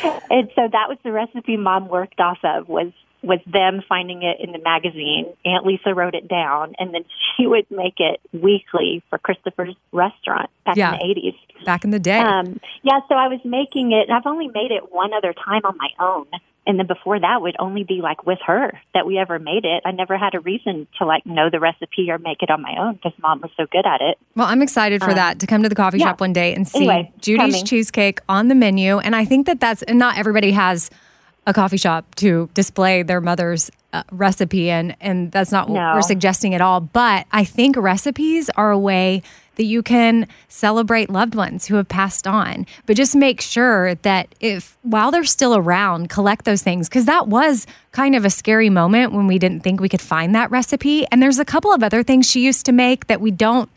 and so that was the recipe Mom worked off of was was them finding it in the magazine. Aunt Lisa wrote it down, and then she would make it weekly for Christopher's restaurant back Yeah. in the eighties. Back in the day. Um, yeah, so I was making it, and I've only made it one other time on my own. And then before that would only be like with her that we ever made it. I never had a reason to like know the recipe or make it on my own because mom was so good at it. Well, I'm excited for Um, that to come to the coffee yeah. shop one day and see Anyway, Judy's coming. cheesecake on the menu. And I think that that's, and not everybody has a coffee shop to display their mother's uh, recipe. And, and that's not what we're suggesting at all. But I think recipes are a way that you can celebrate loved ones who have passed on. But just make sure that if, while they're still around, collect those things. Because that was kind of a scary moment when we didn't think we could find that recipe. And there's a couple of other things she used to make that we don't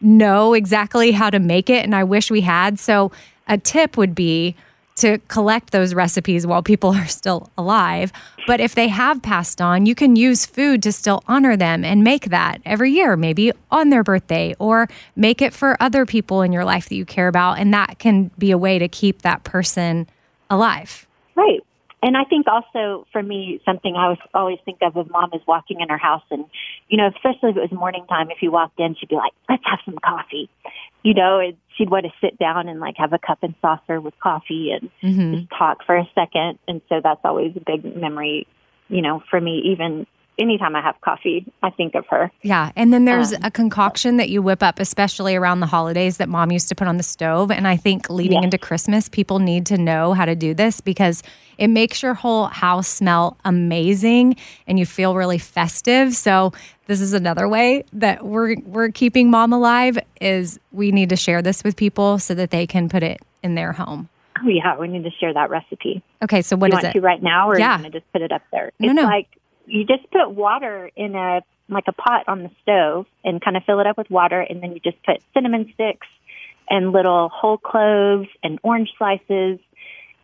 know exactly how to make it and I wish we had. So a tip would be to collect those recipes while people are still alive. But if they have passed on, you can use food to still honor them and make that every year, maybe on their birthday, or make it for other people in your life that you care about. And that can be a way to keep that person alive. Right. And I think also for me, something I was always think of if mom is walking in her house and, you know, especially if it was morning time, if you walked in, she'd be like, let's have some coffee. You know, and she'd want to sit down and like have a cup and saucer with coffee and mm-hmm. just talk for a second. And so that's always a big memory, you know, for me, even anytime I have coffee, I think of her. Yeah. And then there's Um, a concoction that you whip up, especially around the holidays, that mom used to put on the stove. And I think leading Yes. into Christmas, people need to know how to do this because it makes your whole house smell amazing and you feel really festive. So this is another way that we're we're keeping mom alive is we need to share this with people so that they can put it in their home. Oh yeah, we need to share that recipe. Okay, so what you is want it? to right now, or Yeah. you want to just put it up there? No, it's no. like you just put water in a like a pot on the stove and kind of fill it up with water, and then you just put cinnamon sticks and little whole cloves and orange slices.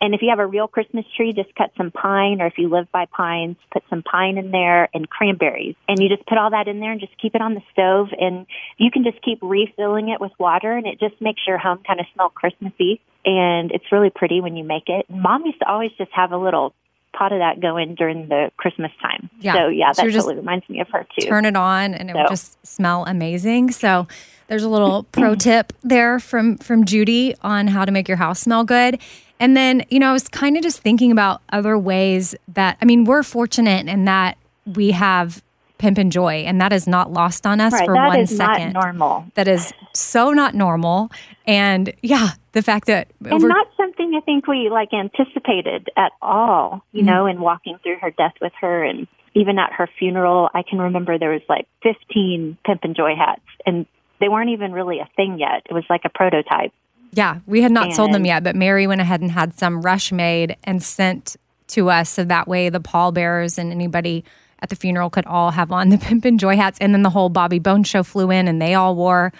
And if you have a real Christmas tree, just cut some pine, or if you live by pines, put some pine in there and cranberries. And you just put all that in there and just keep it on the stove. And you can just keep refilling it with water, and it just makes your home kind of smell Christmassy. And it's really pretty when you make it. Mom used to always just have a little pot of that going during the Christmas time. Yeah. So yeah, So that just totally reminds me of her too. turn it on and it would just smell amazing. So there's a little pro tip there from from Judy on how to make your house smell good. And then, you know, I was kind of just thinking about other ways that I mean, we're fortunate in that we have pimpin' joy and that is not lost on us right, for that one is second. not normal. That is so not normal. And yeah, the fact that and not something I think we like anticipated at all, you mm-hmm. know, in walking through her death with her and even at her funeral, I can remember there was like 15 Pimpin' Joy hats and they weren't even really a thing yet. It was like a prototype. Yeah, we had not sold them yet, but Mary went ahead and had some rush made and sent to us so that way the pallbearers and anybody at the funeral could all have on the Pimpin' Joy hats. And then the whole Bobby Bones show flew in and they all wore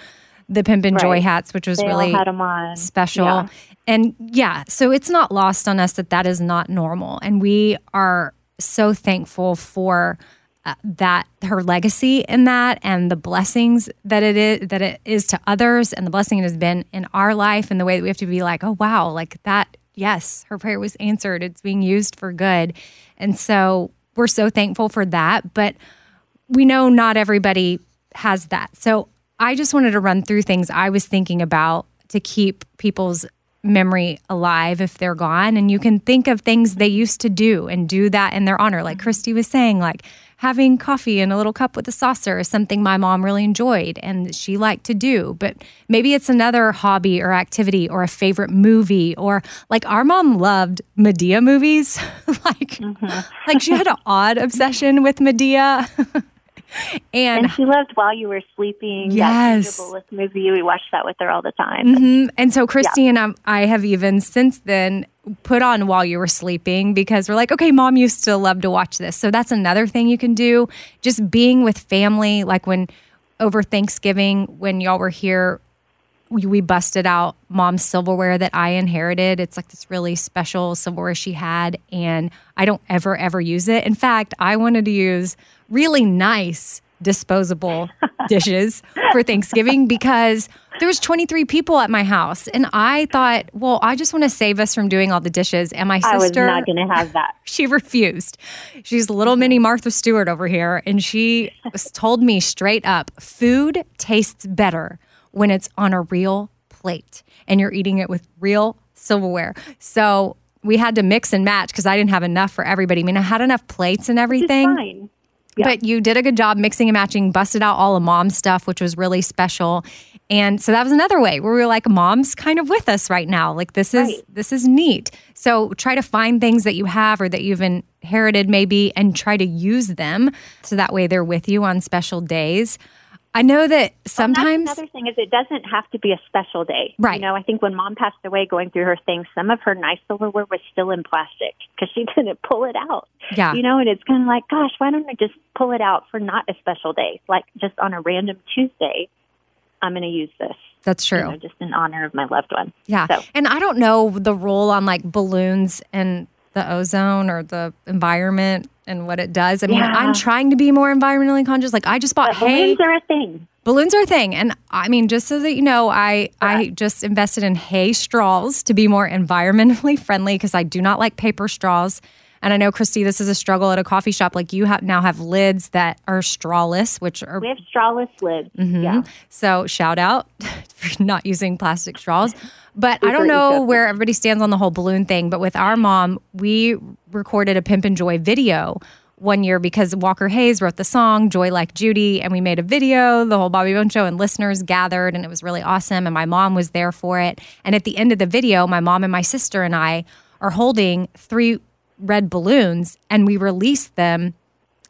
the Pimpin' Joy Right. hats, which was They all really had 'em on. special. Yeah. And yeah, so it's not lost on us that that is not normal. And we are so thankful for uh, that her legacy in that and the blessings that it is that it is to others and the blessing it has been in our life and the way that we have to be like oh wow like that yes her prayer was answered it's being used for good and so we're so thankful for that but we know not everybody has that. So I just wanted to run through things I was thinking about to keep people's memory alive if they're gone. And you can think of things they used to do and do that in their honor. Like mm-hmm. Christy was saying, like having coffee in a little cup with a saucer is something my mom really enjoyed and she liked to do. But maybe it's another hobby or activity or a favorite movie or like our mom loved Madea movies. like like she had an odd obsession with Madea. and And she loved While You Were Sleeping. Yes. Bullock movie. We watched that with her all the time. Mhm. And so Christy and I, I have even since then put on while you were sleeping because we're like, okay, mom used to love to watch this. So that's another thing you can do. Just being with family, like when over Thanksgiving, when y'all were here, we, we busted out mom's silverware that I inherited. It's like this really special silverware she had, and I don't ever, ever use it. In fact, I wanted to use really nice disposable dishes for Thanksgiving because there was 23 people at my house and I thought, well, I just want to save us from doing all the dishes and my sister, I was not going to have that. she refused. She's little mini Martha Stewart over here, and she told me straight up food tastes better when it's on a real plate and you're eating it with real silverware. So we had to mix and match because I didn't have enough for everybody. I mean, I had enough plates and everything. Fine. But you did a good job mixing and matching, busted out all of mom's stuff, which was really special. And so that was another way where we were like, mom's kind of with us right now. Like this is Right. this is neat. So try to find things that you have or that you've inherited maybe and try to use them so that way they're with you on special days. I know that sometimes That's another thing is it doesn't have to be a special day. Right. You know, I think when mom passed away going through her things, some of her nice silverware was still in plastic because she didn't pull it out. Yeah. You know, and it's kind of like, gosh, why don't I just pull it out for not a special day? Like just on a random Tuesday, I'm going to use this. that's true. You know, just in honor of my loved one. Yeah. So, And I don't know the role on like balloons and the ozone or the environment and what it does. I mean, Yeah. I'm trying to be more environmentally conscious. Like I just bought but hay. balloons are a thing. balloons are a thing. And I mean, just so that you know, I I just invested in hay straws to be more environmentally friendly because I do not like paper straws. And I know, Christy, this is a struggle at a coffee shop. Like you have now have lids that are strawless, which are We have strawless lids. Mm-hmm. Yeah. so shout out for not using plastic straws. But I don't know where everybody stands on the whole balloon thing. But with our mom, we recorded a Pimpin' Joy video one year because Walker Hayes wrote the song Joy Like Judy, and we made a video, the whole Bobby Bones show, and listeners gathered, and it was really awesome. And my mom was there for it. And at the end of the video, my mom and my sister and I are holding three red balloons, and we released them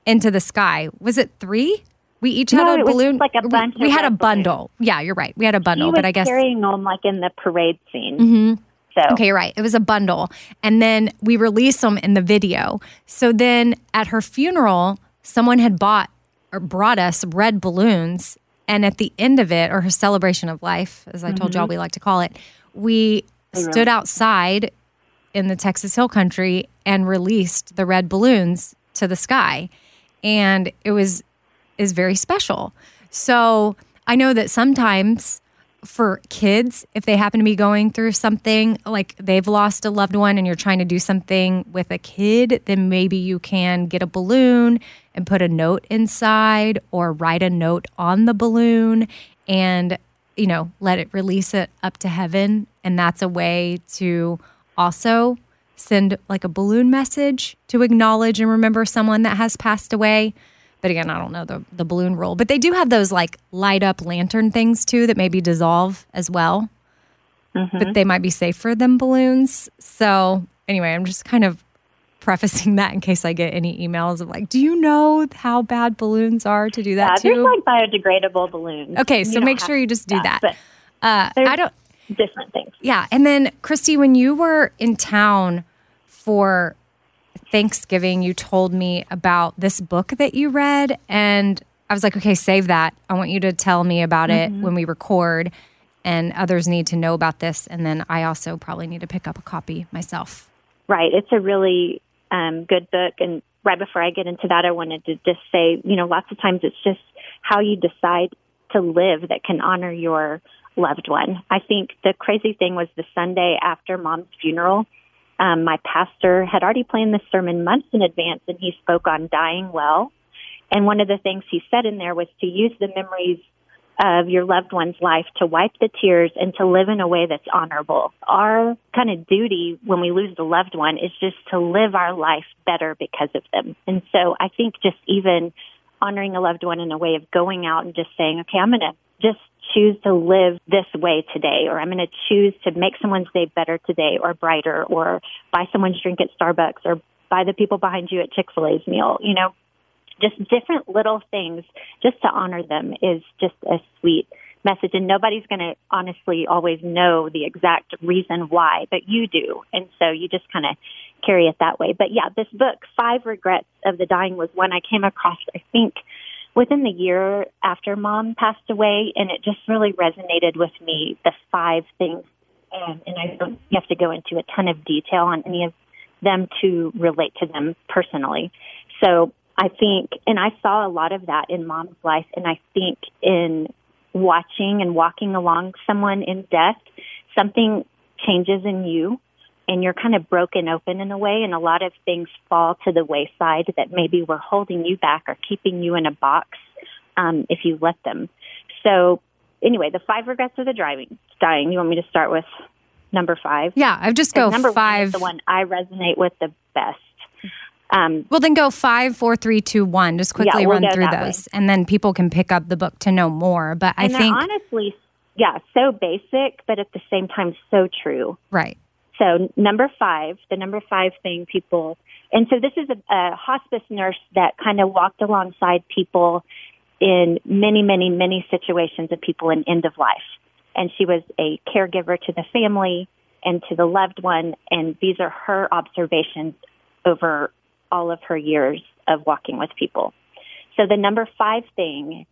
into the sky. Was it three? We each had No, a it was balloon. like a we- bunch we, of had a bundle. Yeah, you're right. We had a bundle, but I guess we're carrying them like in the parade scene. Mm-hmm. So Okay, you're right. It was a bundle. And then we released them in the video. So then at her funeral, someone had bought or brought us red balloons. And at the end of it, or her celebration of life, as I told y'all we like to call it, we stood outside in the Texas Hill Country and released the red balloons to the sky. And it was is very special. So I know that sometimes for kids, if they happen to be going through something like they've lost a loved one and you're trying to do something with a kid, then maybe you can get a balloon and put a note inside or write a note on the balloon and, you know, let it release it up to heaven. And that's a way to also send like a balloon message to acknowledge and remember someone that has passed away. But again, I don't know the, the balloon rule. But they do have those like light up lantern things too that maybe dissolve as well. But they might be safer than balloons. So anyway, I'm just kind of prefacing that in case I get any emails of like, do you know how bad balloons are to do that yeah, that there's like biodegradable balloons. okay, You so make sure you just do that. But Uh, I don't. Different things. Yeah. And then, Christy, when you were in town for Thanksgiving, you told me about this book that you read. And I was like, okay, save that. I want you to tell me about it when we record. And others need to know about this. And then I also probably need to pick up a copy myself. Right. It's a really um, good book. And right before I get into that, I wanted to just say, you know, lots of times it's just how you decide to live that can honor your loved one. I think the crazy thing was the Sunday after mom's funeral, um, my pastor had already planned the sermon months in advance and he spoke on dying well. And one of the things he said in there was to use the memories of your loved one's life to wipe the tears and to live in a way that's honorable. Our kind of duty when we lose the loved one is just to live our life better because of them. And so I think just even honoring a loved one in a way of going out and just saying, okay, I'm going to just choose to live this way today, or I'm going to choose to make someone's day better today or brighter, or buy someone's drink at Starbucks, or buy the people behind you at Chick fil A's meal. You know, just different little things just to honor them is just a sweet message. And nobody's going to honestly always know the exact reason why, but you do. And so you just kind of carry it that way. But yeah, this book, Five Regrets of the Dying, was one I came across, I think, within the year after mom passed away. And it just really resonated with me, the five things. Um, and I don't have to go into a ton of detail on any of them to relate to them personally. So I think, and I saw a lot of that in mom's life, and I think in watching and walking along someone in death, something changes in you and you're kind of broken open in a way and a lot of things fall to the wayside that maybe were holding you back or keeping you in a box um, if you let them. So anyway, the five regrets of the driving dying. You want me to start with number five? Yeah, I just go number five. One is the one I resonate with the best. Um, well, then go five, four, three, two, one. Just quickly Yeah, we'll run through those, and then people can pick up the book to know more. But I think honestly, yeah, so basic, but at the same time so true. right. So number five, the number five thing people, and so this is a, a hospice nurse that kind of walked alongside people in many, many, many situations of people in end of life. And she was a caregiver to the family and to the loved one. And these are her observations over all of her years of walking with people. So the number five thing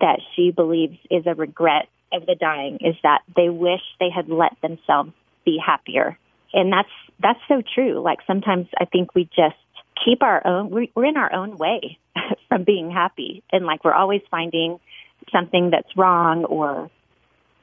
that she believes is a regret of the dying is that they wish they had let themselves be happier. And that's that's so true. Like sometimes I think we just keep our own we- we're in our own way from being happy and like we're always finding something that's wrong or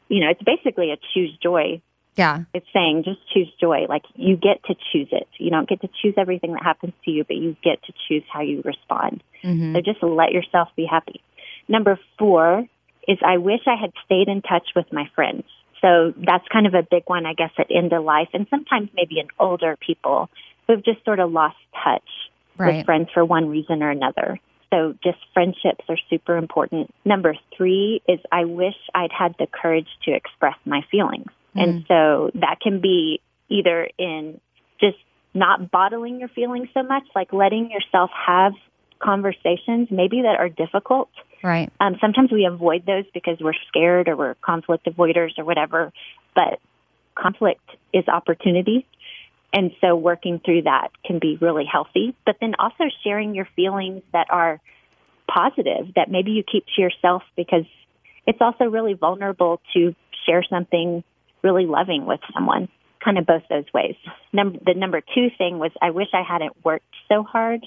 you know, it's basically a choose joy Yeah. it's saying just choose joy. Like you get to choose it. You don't get to choose everything that happens to you, but you get to choose how you respond. Mm-hmm. So just let yourself be happy. Number four is I wish I had stayed in touch with my friends. So that's kind of a big one, I guess, at end of life, and sometimes maybe in older people who've just sort of lost touch Right. with friends for one reason or another. So just friendships are super important. Number three is I wish I'd had the courage to express my feelings. Hmm. And so that can be either in just not bottling your feelings so much, like letting yourself have conversations maybe that are difficult. Right. Um, sometimes we avoid those because we're scared or we're conflict avoiders or whatever, but conflict is opportunity. And so working through that can be really healthy. But then also sharing your feelings that are positive that maybe you keep to yourself because it's also really vulnerable to share something really loving with someone. Kind of both those ways. The number two thing was I wish I hadn't worked so hard.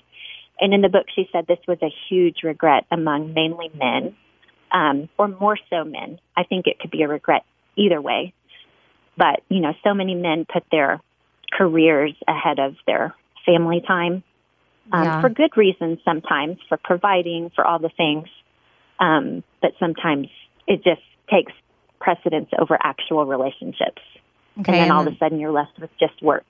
And in the book, she said this was a huge regret among mainly men, um, or more so men. I think it could be a regret either way. But, you know, so many men put their careers ahead of their family time um, Yeah. for good reasons sometimes, for providing, for all the things. Um, but sometimes it just takes precedence over actual relationships. Okay. and then and all of a sudden you're left with just work.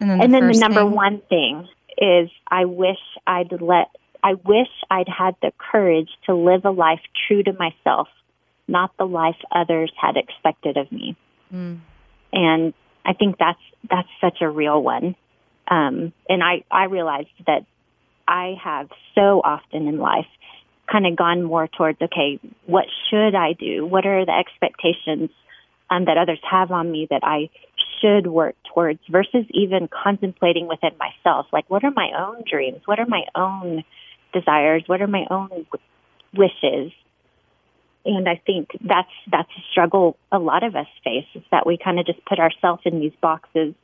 and then And then the number thing- one thing is I wish I'd let I wish I'd had the courage to live a life true to myself, not the life others had expected of me. Mm. And I think that's that's such a real one. Um, and I I realized that I have so often in life kind of gone more towards okay, what should I do? What are the expectations um, that others have on me that I should work towards versus even contemplating within myself like what are my own dreams? What are my own desires? What are my own wishes? And i think that's that's a struggle a lot of us face is that we kind of just put ourselves in these boxes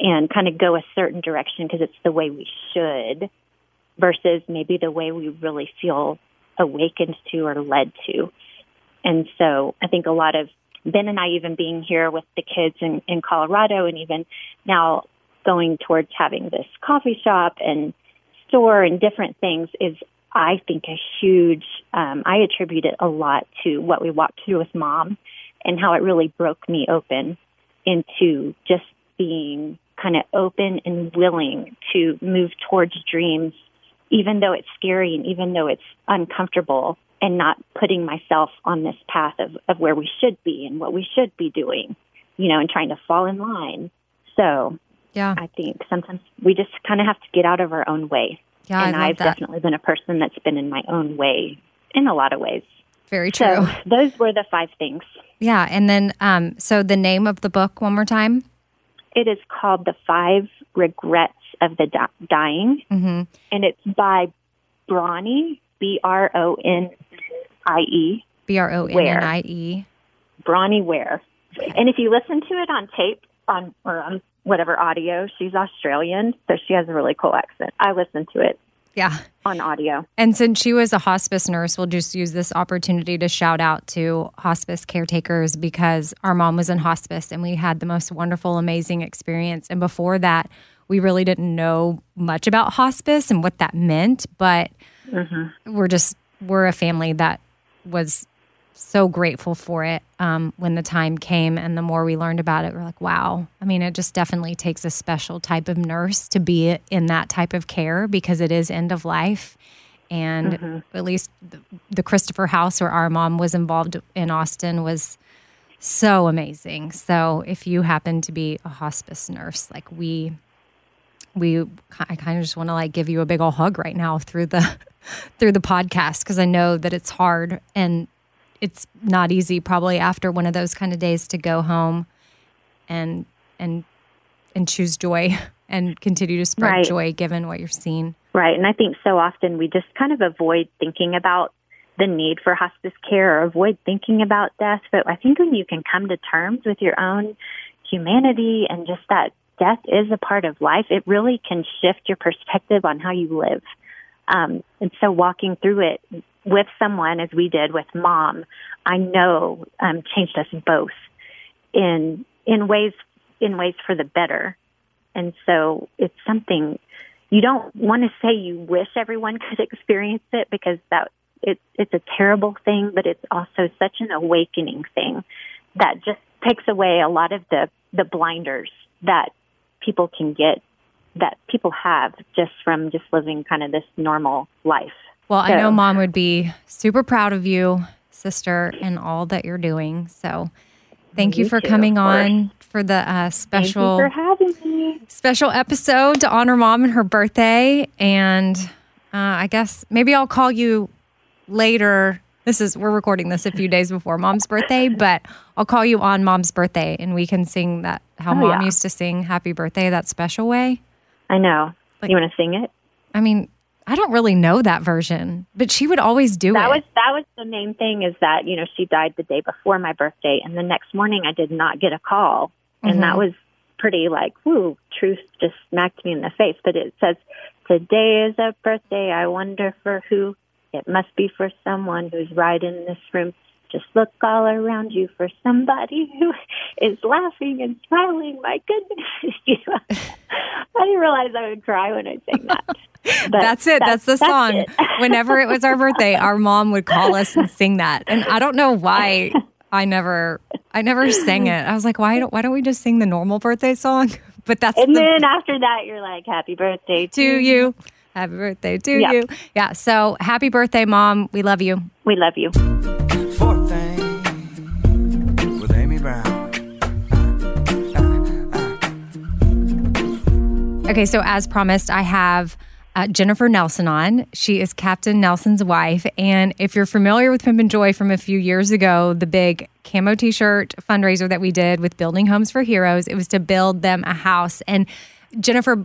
and kind of go a certain direction because it's the way we should versus maybe the way we really feel awakened to or led to. And so i think a lot of Ben and I even being here with the kids in, in Colorado and even now going towards having this coffee shop and store and different things is I think a huge um I attribute it a lot to what we walked through with mom and how it really broke me open into just being kind of open and willing to move towards dreams even though it's scary and even though it's uncomfortable and not putting myself on this path of, of where we should be and what we should be doing, you know, and trying to fall in line. So Yeah. I think sometimes we just kind of have to get out of our own way. Yeah, I and I've that. definitely been a person that's been in my own way in a lot of ways. Very true. So those were the five things. yeah. And then, um, so the name of the book, one more time. It is called The Five Regrets of the Dying, Mm-hmm. and it's by Bronnie, B R O N I E, B R O N N I E. Bronnie Ware. And if you listen to it on tape, on or on whatever audio, she's Australian, so she has a really cool accent. I listened to it Yeah. on audio. And since she was a hospice nurse, we'll just use this opportunity to shout out to hospice caretakers because our mom was in hospice and we had the most wonderful, amazing experience. And before that, we really didn't know much about hospice and what that meant, but mm-hmm. we're just, we're a family that was so grateful for it um, when the time came and the more we learned about it we're like wow. I mean it just definitely takes a special type of nurse to be in that type of care because it is end of life. And at least the, the christopher house where our mom was involved in austin was so amazing. So if you happen to be a hospice nurse like we we i kind of just want to like give you a big old hug right now through the through the podcast because i know that it's hard and it's not easy probably after one of those kind of days to go home and and and choose joy and continue to spread Right. joy given what you're seeing Right. And I think so often we just kind of avoid thinking about the need for hospice care or avoid thinking about death. But I think when you can come to terms with your own humanity and just that death is a part of life, it really can shift your perspective on how you live. Um, and so walking through it with someone, as we did with mom, I know um, changed us both in in ways in ways for the better. And so it's something you don't want to say you wish everyone could experience it because that it, it's a terrible thing, but it's also such an awakening thing that just takes away a lot of the the blinders that people can get that people have just from just living kind of this normal life. well i know mom would be super proud of you sister and all that you're doing so thank you for too, coming on for the uh, special for having me. special episode to honor mom and her birthday. And uh, I guess maybe I'll call you later. This is, we're recording this a few days before mom's birthday, but I'll call you on mom's birthday and we can sing that, how Oh, mom yeah. used to sing happy birthday that special way. I know. you want to sing it? I mean, I don't really know that version, but she would always do That it. was that was the main thing is that you know she died the day before my birthday, and the next morning I did not get a call, and that mm-hmm. was pretty like whoo, truth just smacked me in the face. But it says today is a birthday. I wonder for who. It must be for someone who's right in this room. Just look all around you for somebody who is laughing and smiling. My goodness, you know, I didn't realize I would cry when I sang that. But that's it. That's, the song. it. Whenever it was our birthday, our mom would call us and sing that. And I don't know why I never I never sang it. I was like, why don't why don't we just sing the normal birthday song? But that's And the, then after that, you're like, "Happy birthday to you. Happy birthday to Yeah. you. Yeah. So happy birthday, mom. We love you. We love you." Okay, so as promised, I have uh, Jennifer Nelson on. She is Captain Nelson's wife. And if you're familiar with Pimpin' Joy from a few years ago, the big camo t-shirt fundraiser that we did with Building Homes for Heroes. It was to build them a house and Jennifer,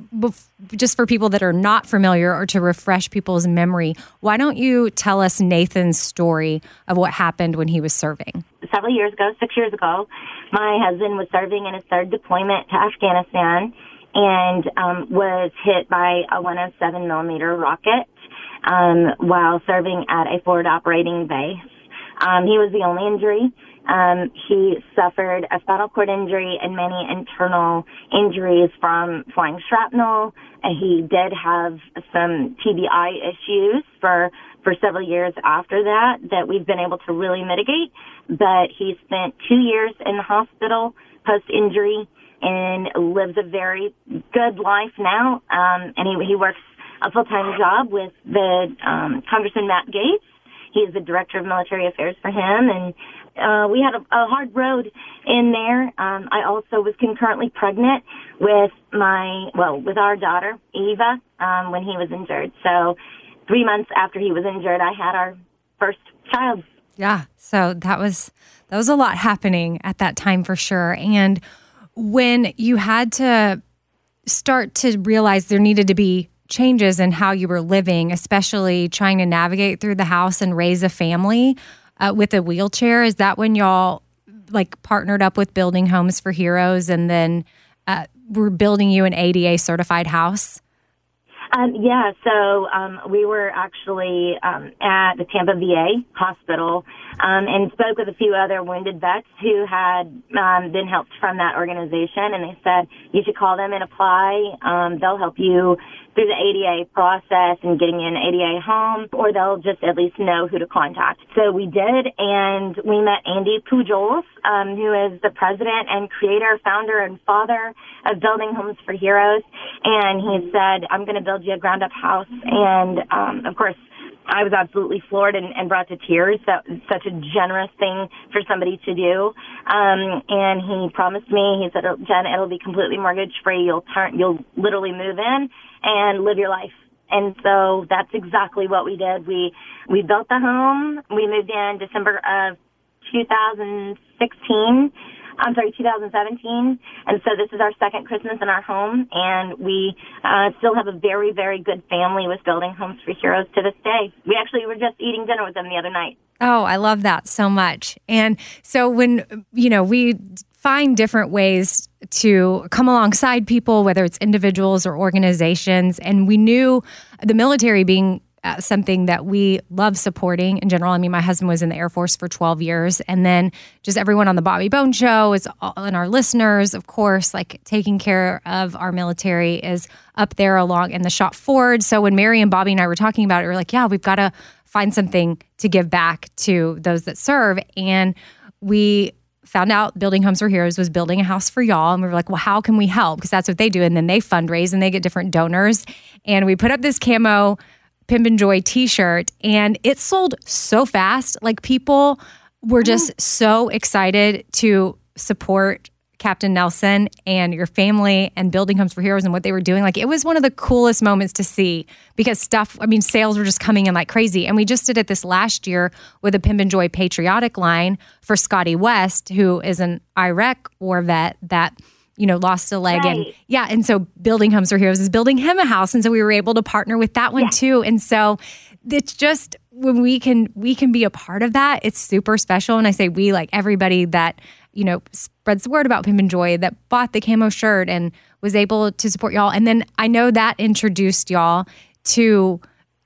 just for people that are not familiar or to refresh people's memory, why don't you tell us Nathan's story of what happened when he was serving? Several years ago, six years ago, my husband was serving in his third deployment to Afghanistan and um, was hit by a 107 millimeter rocket um, while serving at a forward operating base. Um, he was the only injury. Um, he suffered a spinal cord injury and many internal injuries from flying shrapnel. And he did have some TBI issues for for several years after that that we've been able to really mitigate. But he spent two years in the hospital post injury and lives a very good life now. Um, and he, he works a full time job with the um, Congressman Matt Gaetz. He is the director of military affairs for him, and uh, we had a, a hard road in there. Um, I also was concurrently pregnant with my, well, with our daughter, Eva, um, when he was injured. So three months after he was injured, I had our first child. Yeah. So that was, that was a lot happening at that time for sure. And when you had to start to realize there needed to be changes in how you were living, especially trying to navigate through the house and raise a family, uh, with a wheelchair. Is that when y'all like partnered up with Building Homes for Heroes and then uh, we're building you an ADA certified house? Um, yeah, so um, we were actually um, at the Tampa VA hospital um, and spoke with a few other wounded vets who had um, been helped from that organization, and they said you should call them and apply. Um, they'll help you through the ADA process and getting an ADA home, or they'll just at least know who to contact. So we did, and we met Andy Pujols, um, who is the president and creator, founder, and father of Building Homes for Heroes. And he said, I'm going to build you a ground up house. And, um, of course, I was absolutely floored and, and brought to tears. That such a generous thing for somebody to do. Um, and he promised me, he said, Jen, it'll be completely mortgage free. You'll turn, you'll literally move in and live your life. And so that's exactly what we did. We, we built the home. We moved in December of 2016 I'm sorry, 2017. And so this is our second Christmas in our home, and we uh, still have a very, very good family with Building Homes for Heroes to this day. We actually were just eating dinner with them the other night. Oh, I love that so much. And so when, you know, we find different ways to come alongside people, whether it's individuals or organizations, and we knew the military being uh, something that we love supporting in general. I mean, my husband was in the Air Force for 12 years, and then just everyone on the Bobby Bones Show is all, and our listeners, of course, like taking care of our military is up there along in the shop forward. So when Mary and Bobby and I were talking about it, we are like, yeah, we've got to find something to give back to those that serve, and we found out Building Homes for Heroes was building a house for y'all. And we were like, well, how can we help? Because that's what they do. And then they fundraise and they get different donors. And we put up this camo Pimpin' Joy t shirt, and it sold so fast. Like people were just mm. so excited to support Captain Nelson and your family and Building Homes for Heroes and what they were doing. Like it was one of the coolest moments to see because stuff, I mean, sales were just coming in like crazy. And we just did it this last year with a Pimpin' Joy patriotic line for Scotty West, who is an Iraq war vet that you know, lost a leg. Right. And yeah. And so Building Homes for Heroes is building him a house. And so we were able to partner with that one yeah. too. And so it's just when we can we can be a part of that, it's super special. And I say we like everybody that, you know, spreads the word about Pimpin' Joy that bought the camo shirt and was able to support y'all. And then I know that introduced y'all to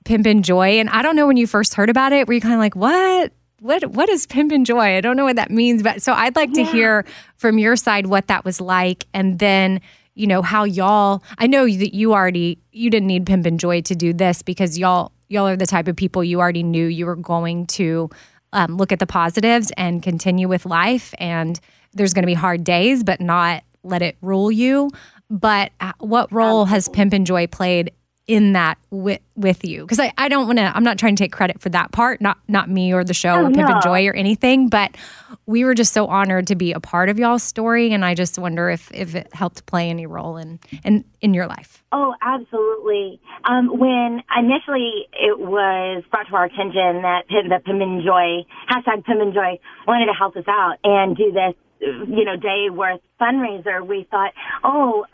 Pimpin' Joy. And I don't know when you first heard about it, were you kind of like, what? What what is pimpin' joy? I don't know what that means, but so I'd like yeah. to hear from your side what that was like, and then you know how y'all. I know that you already you didn't need pimpin' joy to do this because y'all y'all are the type of people you already knew you were going to um, look at the positives and continue with life, and there's going to be hard days, but not let it rule you. But uh, what role has pimpin' joy played in that with with you because I, I don't want to i'm not trying to take credit for that part not not me or the show Oh, or pimp no. and joy or anything but we were just so honored to be a part of y'all's story and i just wonder if if it helped play any role in in in your life Oh, absolutely. Um, when initially it was brought to our attention that Pim, the Pimpin' Joy, hashtag Pimpin' Joy, wanted to help us out and do this, you know, day worth fundraiser, we thought, oh,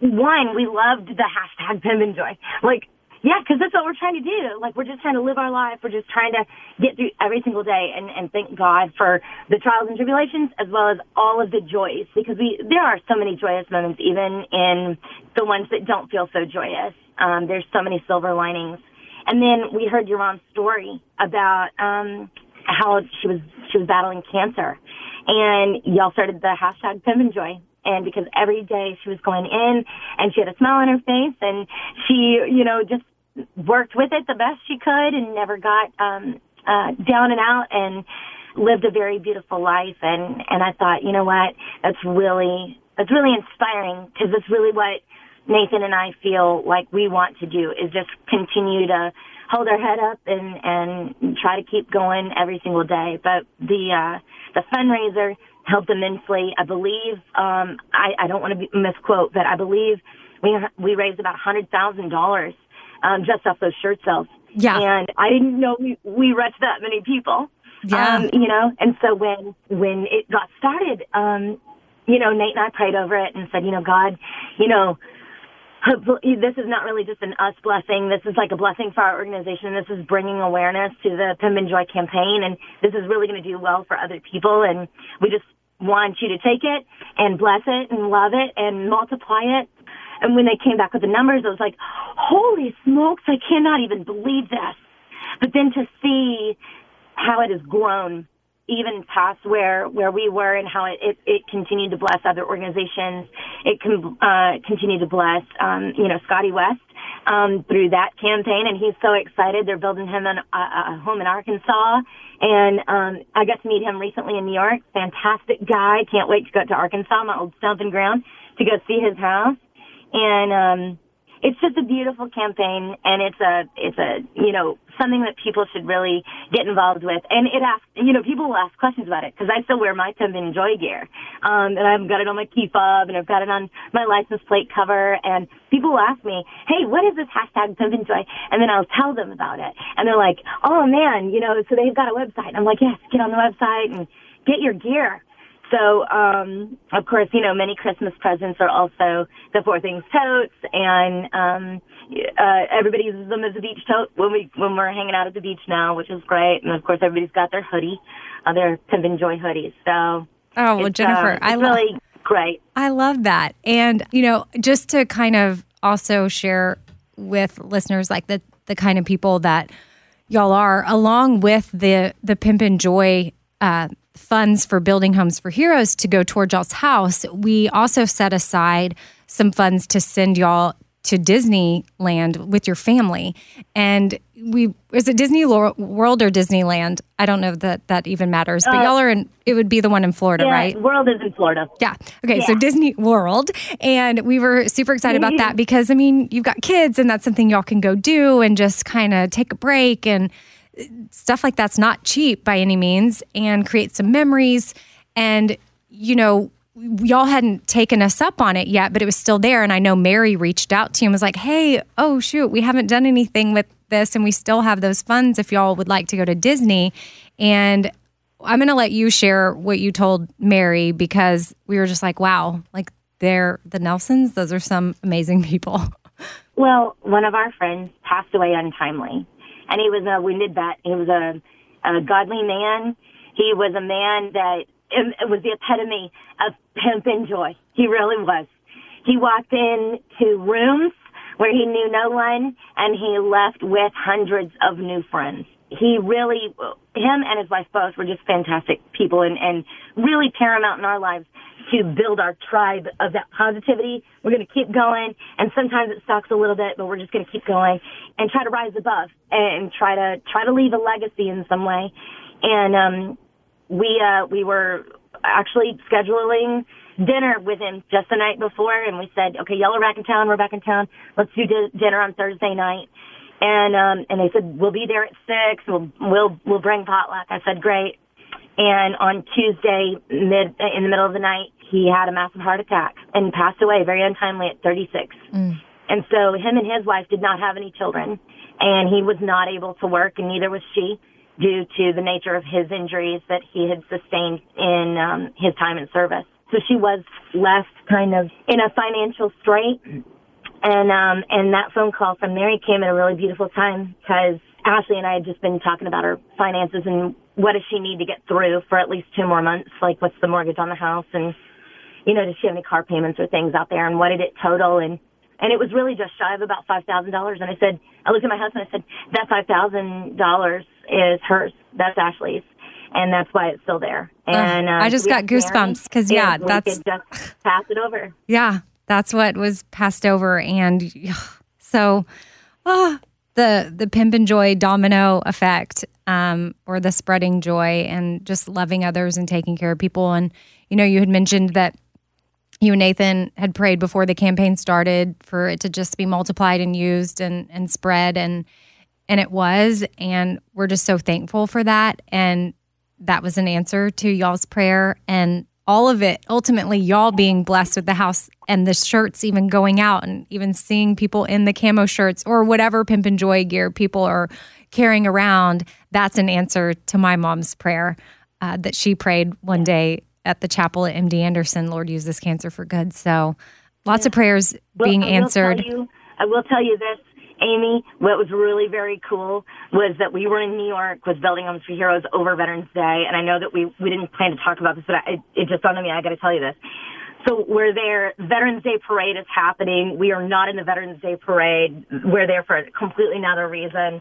one, we loved the hashtag Pimpin' Joy. Like, yeah, because that's what we're trying to do. Like, we're just trying to live our life. We're just trying to get through every single day and, and thank God for the trials and tribulations as well as all of the joys. Because we, there are so many joyous moments, even in the ones that don't feel so joyous. Um, there's so many silver linings. And then we heard your mom's story about um, how she was she was battling cancer, and y'all started the hashtag Pimpin' Joy. And because every day she was going in and she had a smile on her face and she, you know, just worked with it the best she could and never got um, uh, down and out and lived a very beautiful life. And and I thought, you know what, that's really that's really inspiring because it's really what Nathan and I feel like we want to do is just continue to hold our head up and and try to keep going every single day. But the uh, the fundraiser helped immensely. I believe um, I, I don't want to be, misquote, but I believe we we raised about hundred thousand dollars um, just off those shirt sales. Yeah. and I didn't know we we reached that many people. Yeah. Um, you know, and so when when it got started, um, you know, Nate and I prayed over it and said, you know, God, you know, this is not really just an us blessing. This is like a blessing for our organization. This is bringing awareness to the Pimpin' Joy campaign, and this is really going to do well for other people. And we just want you to take it and bless it and love it and multiply it. And when they came back with the numbers, I was like, holy smokes, I cannot even believe this. But then to see how it has grown even past where where we were and how it it, it continued to bless other organizations. It can uh, continue to bless um, you know Scotty West um, through that campaign, and he's so excited. They're building him an, a, a home in Arkansas, and um, I got to meet him recently in New York. Fantastic guy. Can't wait to go to Arkansas, my old stomping ground, to go see his house, and. um it's just a beautiful campaign and it's a it's a you know something that people should really get involved with. And it asks you know people will ask questions about it because I still wear my Pimpin' Joy gear. Um and I've got it on my key fob and I've got it on my license plate cover and people will ask me hey what is this hashtag Pimpin' Joy? And then I'll tell them about it. And they're like oh man you know so they've got a website. And I'm like yes get on the website and get your gear so, um, of course, you know, many Christmas presents are also the Four Things totes, and um, uh, everybody uses them as a beach tote when we when we're hanging out at the beach now, which is great. And of course, everybody's got their hoodie, uh, their Pimpin' Joy hoodies. So, oh well jennifer um, i love really great. I love that. And, you know, just to kind of also share with listeners like the the kind of people that y'all are, along with the the Pimpin' Joy uh, funds for building homes for heroes to go toward y'all's house, we also set aside some funds to send y'all to Disneyland with your family. And we is it Disney World or Disneyland? I don't know that that even matters, but uh, y'all are in. It would be the one in Florida, Yeah, right? World is in Florida. Yeah. Okay. So Disney World. And we were super excited about mm-hmm. that because, I mean, you've got kids and that's something y'all can go do and just kind of take a break. And stuff like that's not cheap by any means and create some memories. And, you know, y'all hadn't taken us up on it yet, but it was still there. And I know Mary reached out to you and was like, hey, oh, shoot, we haven't done anything with this and we still have those funds if y'all would like to go to Disney. And I'm going to let you share what you told Mary because we were just like, wow, like they're the Nelsons. Those are some amazing people. Well, one of our friends passed away untimely, and he was a wounded vet. He was a, a godly man. He was a man that it, was the epitome of pimpin' joy. He really was. He walked into rooms where he knew no one, and he left with hundreds of new friends. He really, him and his wife both were just fantastic people, and, and really paramount in our lives to build our tribe of that positivity. We're going to keep going, and sometimes it sucks a little bit, but we're just going to keep going and try to rise above and try to try to leave a legacy in some way. And um, we uh, we were actually scheduling dinner with him just the night before, and we said, okay, y'all are back in town. We're back in town. Let's do di- dinner on Thursday night. And um, and they said we'll be there at six. We'll we'll we'll bring potluck. I said great. And on Tuesday, mid in the middle of the night, he had a massive heart attack and passed away very untimely at 36. Mm. And so him and his wife did not have any children, and he was not able to work, and neither was she due to the nature of his injuries that he had sustained in um, his time in service. So she was left kind of in a financial strait. And um, and that phone call from Mary came at a really beautiful time because Ashley and I had just been talking about our finances and what does she need to get through for at least two more months? Like what's the mortgage on the house and you know, does she have any car payments or things out there and what did it total and and it was really just shy of about five thousand dollars and I said I looked at my husband I said, That five thousand dollars is hers. That's Ashley's and that's why it's still there. And I um, just got goosebumps because, yeah, we that's- could just pass it over. Yeah, that's what was passed over, and so oh, the the pimpin' joy domino effect, um, or the spreading joy, and just loving others and taking care of people. And you know, you had mentioned that you and Nathan had prayed before the campaign started for it to just be multiplied and used and and spread, and and it was, and we're just so thankful for that. And that was an answer to y'all's prayer and all of it ultimately y'all being blessed with the house and the shirts even going out and even seeing people in the camo shirts or whatever pimpin' joy gear people are carrying around that's an answer to my mom's prayer uh, that she prayed one day at the chapel at md anderson lord use this cancer for good. So lots of prayers Well, being I answered. you, I will tell you this, Amy. What was really very cool was that we were in New York with Building Homes for Heroes over Veterans Day, and I know that we we didn't plan to talk about this, but I, it, just dawned on me. I got to tell you this. So we're there. Veterans Day parade is happening. We are not in the Veterans Day parade. We're there for a completely another reason.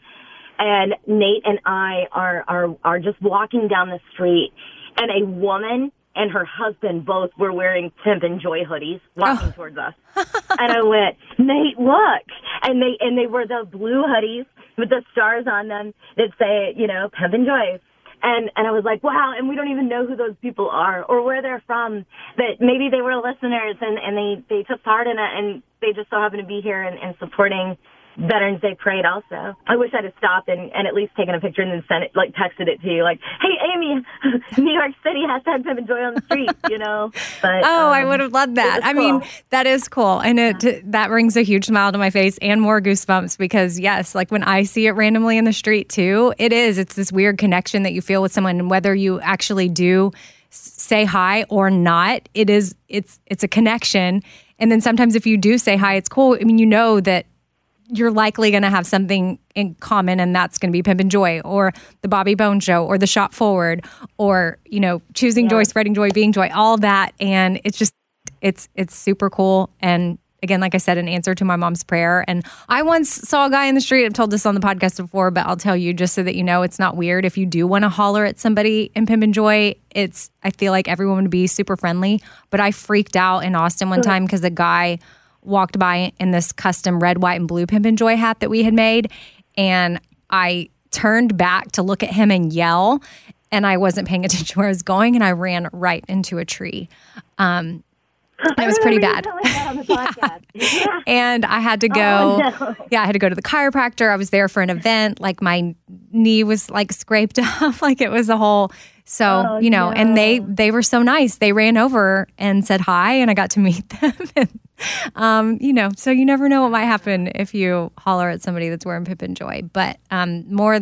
And Nate and I are are are just walking down the street, and a woman and her husband both were wearing Pimpin' Joy hoodies walking oh. towards us. and I went, Nate, look. And they and they were the blue hoodies with the stars on them that say, you know, Pimpin' Joy. And and I was like, wow, and we don't even know who those people are or where they're from. But maybe they were listeners and, and they, they took part in it and they just so happen to be here and, and supporting Veterans Day parade also. I wish I'd have stopped and, and at least taken a picture and then sent it, like texted it to you, like, hey, Amy, New York City hashtag Pimpin' Joy on the street, you know? But, Oh, I um, would have loved that. I mean, that is cool. And it that brings a huge smile to my face and more goosebumps because yes, like when I see it randomly in the street too, it is. It's this weird connection that you feel with someone and whether you actually do say hi or not, it is it's it's a connection. And then sometimes if you do say hi, it's cool. I mean, you know that you're likely going to have something in common and that's going to be pimpin' joy or the bobby bones show or the shop forward or you know choosing joy spreading joy being joy all that. And it's just it's it's super cool. And again like i said an answer to my mom's prayer. And i once saw a guy in the street i've told this on the podcast before but i'll tell you just so that you know it's not weird. If you do want to holler at somebody in pimpin' joy it's i feel like everyone would be super friendly. But i freaked out in austin one time because a guy walked by in this custom red, white, and blue Pimpin' Joy hat that we had made. And I turned back to look at him and yell. And I wasn't paying attention where I was going. And I ran right into a tree. Um, it was pretty bad. yeah. And I had to go. Oh, no. Yeah, I had to go to the chiropractor. I was there for an event. Like my knee was like scraped up. like it was a whole. So Oh, you know, and they they were so nice. They ran over and said hi, and I got to meet them. and, um, you know, so you never know what might happen if you holler at somebody that's wearing Pimpin' Joy. But um, more,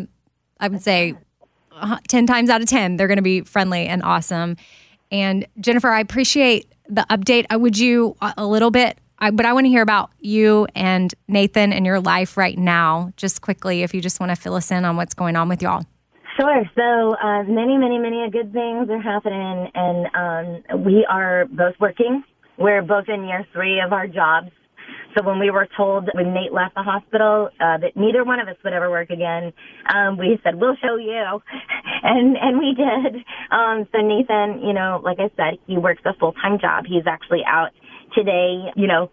I would say, uh, ten times out of ten, they're going to be friendly and awesome. And Jennifer, I appreciate the update. Uh, would you a a little bit? I, but I want to hear about you and Nathan and your life right now, just quickly, if you just want to fill us in on what's going on with y'all. Sure. So uh, many, many, many good things are happening, and um, we are both working. We're both in year three of our jobs. So when we were told when Nate left the hospital uh, that neither one of us would ever work again, um, we said we'll show you, and and we did. Um, so Nathan, you know, like I said, he works a full time job. He's actually out today. You know,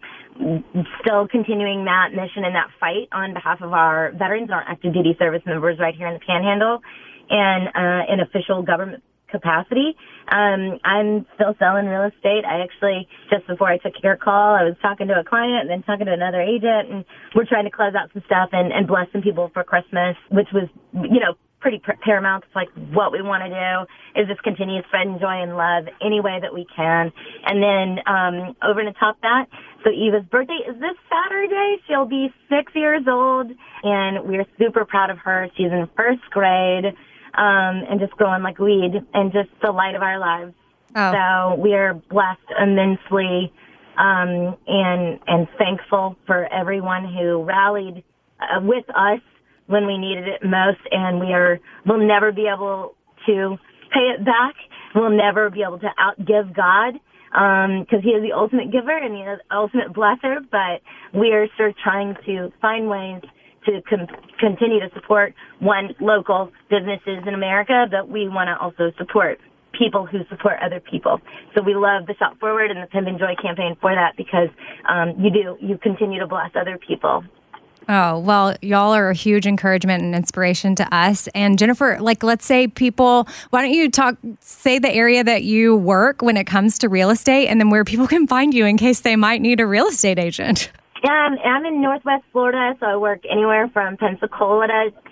still continuing that mission and that fight on behalf of our veterans our active duty service members right here in the Panhandle, and uh, in official government capacity. Um, I'm still selling real estate. I actually, just before I took your call, I was talking to a client and then talking to another agent and we're trying to close out some stuff and, and bless some people for Christmas, which was, you know, pretty paramount. It's like what we want to do is just continue spreading joy and love any way that we can. And then um, over and top that, so Eva's birthday is this Saturday. She'll be six years old, and we're super proud of her. She's in first grade um, and just growing like weed and just the light of our lives. Oh. So we are blessed immensely um, and and thankful for everyone who rallied uh, with us when we needed it most, and we are we'll never be able to pay it back. We'll never be able to outgive God because um, He is the ultimate giver and He is the ultimate blesser. But we are sort of trying to find ways to com- continue to support one local businesses in America, but we want to also support people who support other people. So we love the Shop Forward and the Pimpin' Joy campaign for that because um, you do you continue to bless other people. Oh, well, y'all are a huge encouragement and inspiration to us. And Jennifer, like, let's say people, why don't you talk, say the area that you work when it comes to real estate and then where people can find you in case they might need a real estate agent? Yeah, I'm, I'm in Northwest Florida, so I work anywhere from Pensacola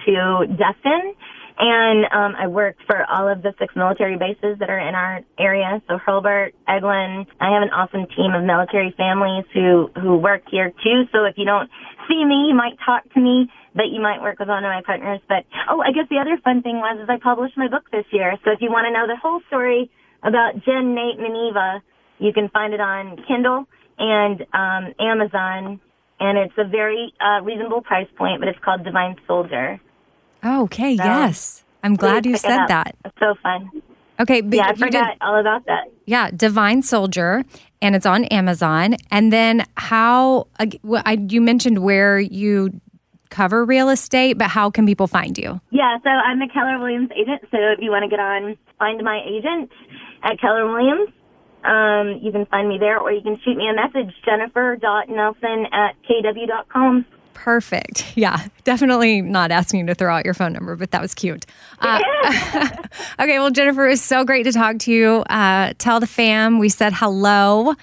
to Destin. And um, I work for all of the six military bases that are in our area. So Hurlburt, Eglin. I have an awesome team of military families who who work here too. So if you don't see me, you might talk to me, but you might work with one of my partners. But oh, I guess the other fun thing was is I published my book this year. So if you want to know the whole story about Jen, Nate, and Eva, you can find it on Kindle and um, Amazon. And it's a very uh, reasonable price point, but it's called Divine Soldier. Oh, okay, so, yes. I'm glad you said that. It's so fun. Okay, yeah, I forgot did, all about that. Yeah, Divine Soldier, and it's on Amazon. And then how? Uh, I, you mentioned where you cover real estate, but how can people find you? Yeah, so I'm a Keller Williams agent. So if you want to get on, find my agent at Keller Williams. Um, you can find me there, or you can shoot me a message, jennifer.nelson at kw.com. Perfect. Yeah, definitely not asking you to throw out your phone number, but that was cute. Uh, okay, well, Jennifer, it was so great to talk to you. Uh, tell the fam we said hello,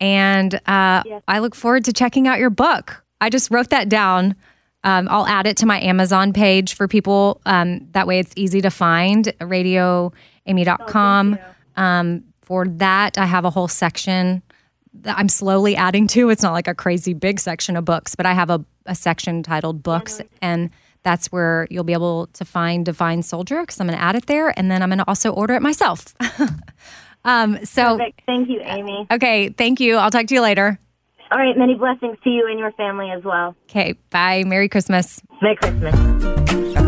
and uh, yes. I look forward to checking out your book. I just wrote that down. Um, I'll add it to my Amazon page for people. Um, that way it's easy to find, radioamy.com. Oh, um, for that, I have a whole section that I'm slowly adding to. It's not like a crazy big section of books, but I have a a section titled books and that's where you'll be able to find divine soldier because i'm going to add it there and then i'm going to also order it myself. Um, so Perfect. thank you amy. Okay thank you. I'll talk to you later. All right many blessings to you and your family as well. Okay bye. Merry christmas. Merry christmas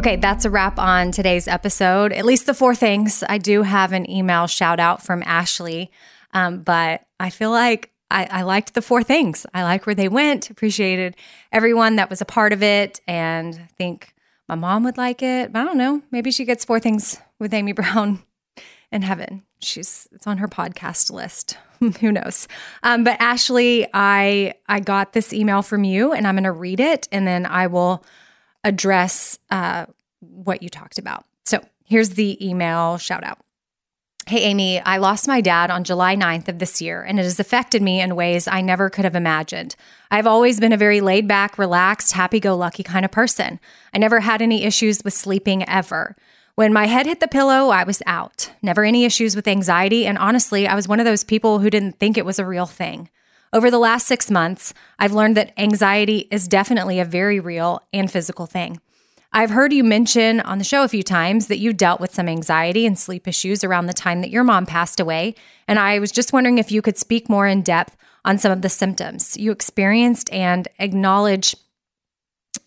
Okay, that's a wrap on today's episode. At least the four things. I do have an email shout out from Ashley, um, but I feel like I, I liked the four things. I like where they went, appreciated everyone that was a part of it, and I think my mom would like it. I don't know. Maybe she gets four things with Amy Brown in heaven. She's it's on her podcast list. Who knows? Um, but Ashley, I I got this email from you, and I'm going to read it, and then I will address uh, what you talked about. So here's the email shout out. Hey, Amy, I lost my dad on July 9th of this year, and it has affected me in ways I never could have imagined. I've always been a very laid back, relaxed, happy go lucky kind of person. I never had any issues with sleeping ever. When my head hit the pillow, I was out. Never any issues with anxiety, and honestly, I was one of those people who didn't think it was a real thing. Over the last six months, I've learned that anxiety is definitely a very real and physical thing. I've heard you mention on the show a few times that you dealt with some anxiety and sleep issues around the time that your mom passed away. And I was just wondering if you could speak more in depth on some of the symptoms you experienced and acknowledge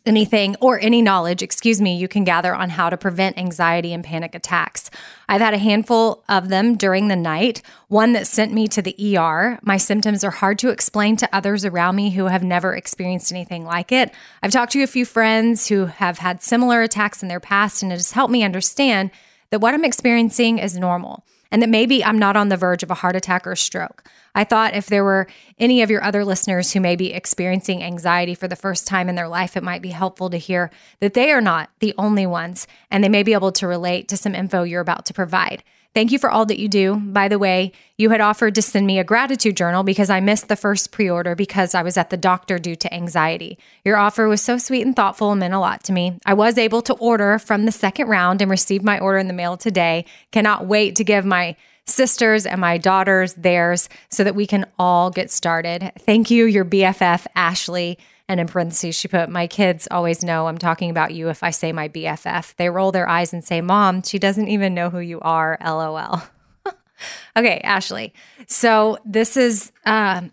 anything or any knowledge, excuse me, you can gather on how to prevent anxiety and panic attacks. I've had a handful of them during the night, one that sent me to the ER. My symptoms are hard to explain to others around me who have never experienced anything like it. I've talked to a few friends who have had similar attacks in their past, and it has helped me understand that what I'm experiencing is normal and that maybe I'm not on the verge of a heart attack or stroke. I thought if there were any of your other listeners who may be experiencing anxiety for the first time in their life, it might be helpful to hear that they are not the only ones and they may be able to relate to some info you're about to provide. Thank you for all that you do. By the way, you had offered to send me a gratitude journal because I missed the first pre order because I was at the doctor due to anxiety. Your offer was so sweet and thoughtful and meant a lot to me. I was able to order from the second round and received my order in the mail today. Cannot wait to give my sisters and my daughters theirs so that we can all get started. Thank you, your BFF, Ashley. And in parentheses, she put, My kids always know I'm talking about you if I say my BFF. They roll their eyes and say, Mom, she doesn't even know who you are. LOL. okay, Ashley. So this is, um,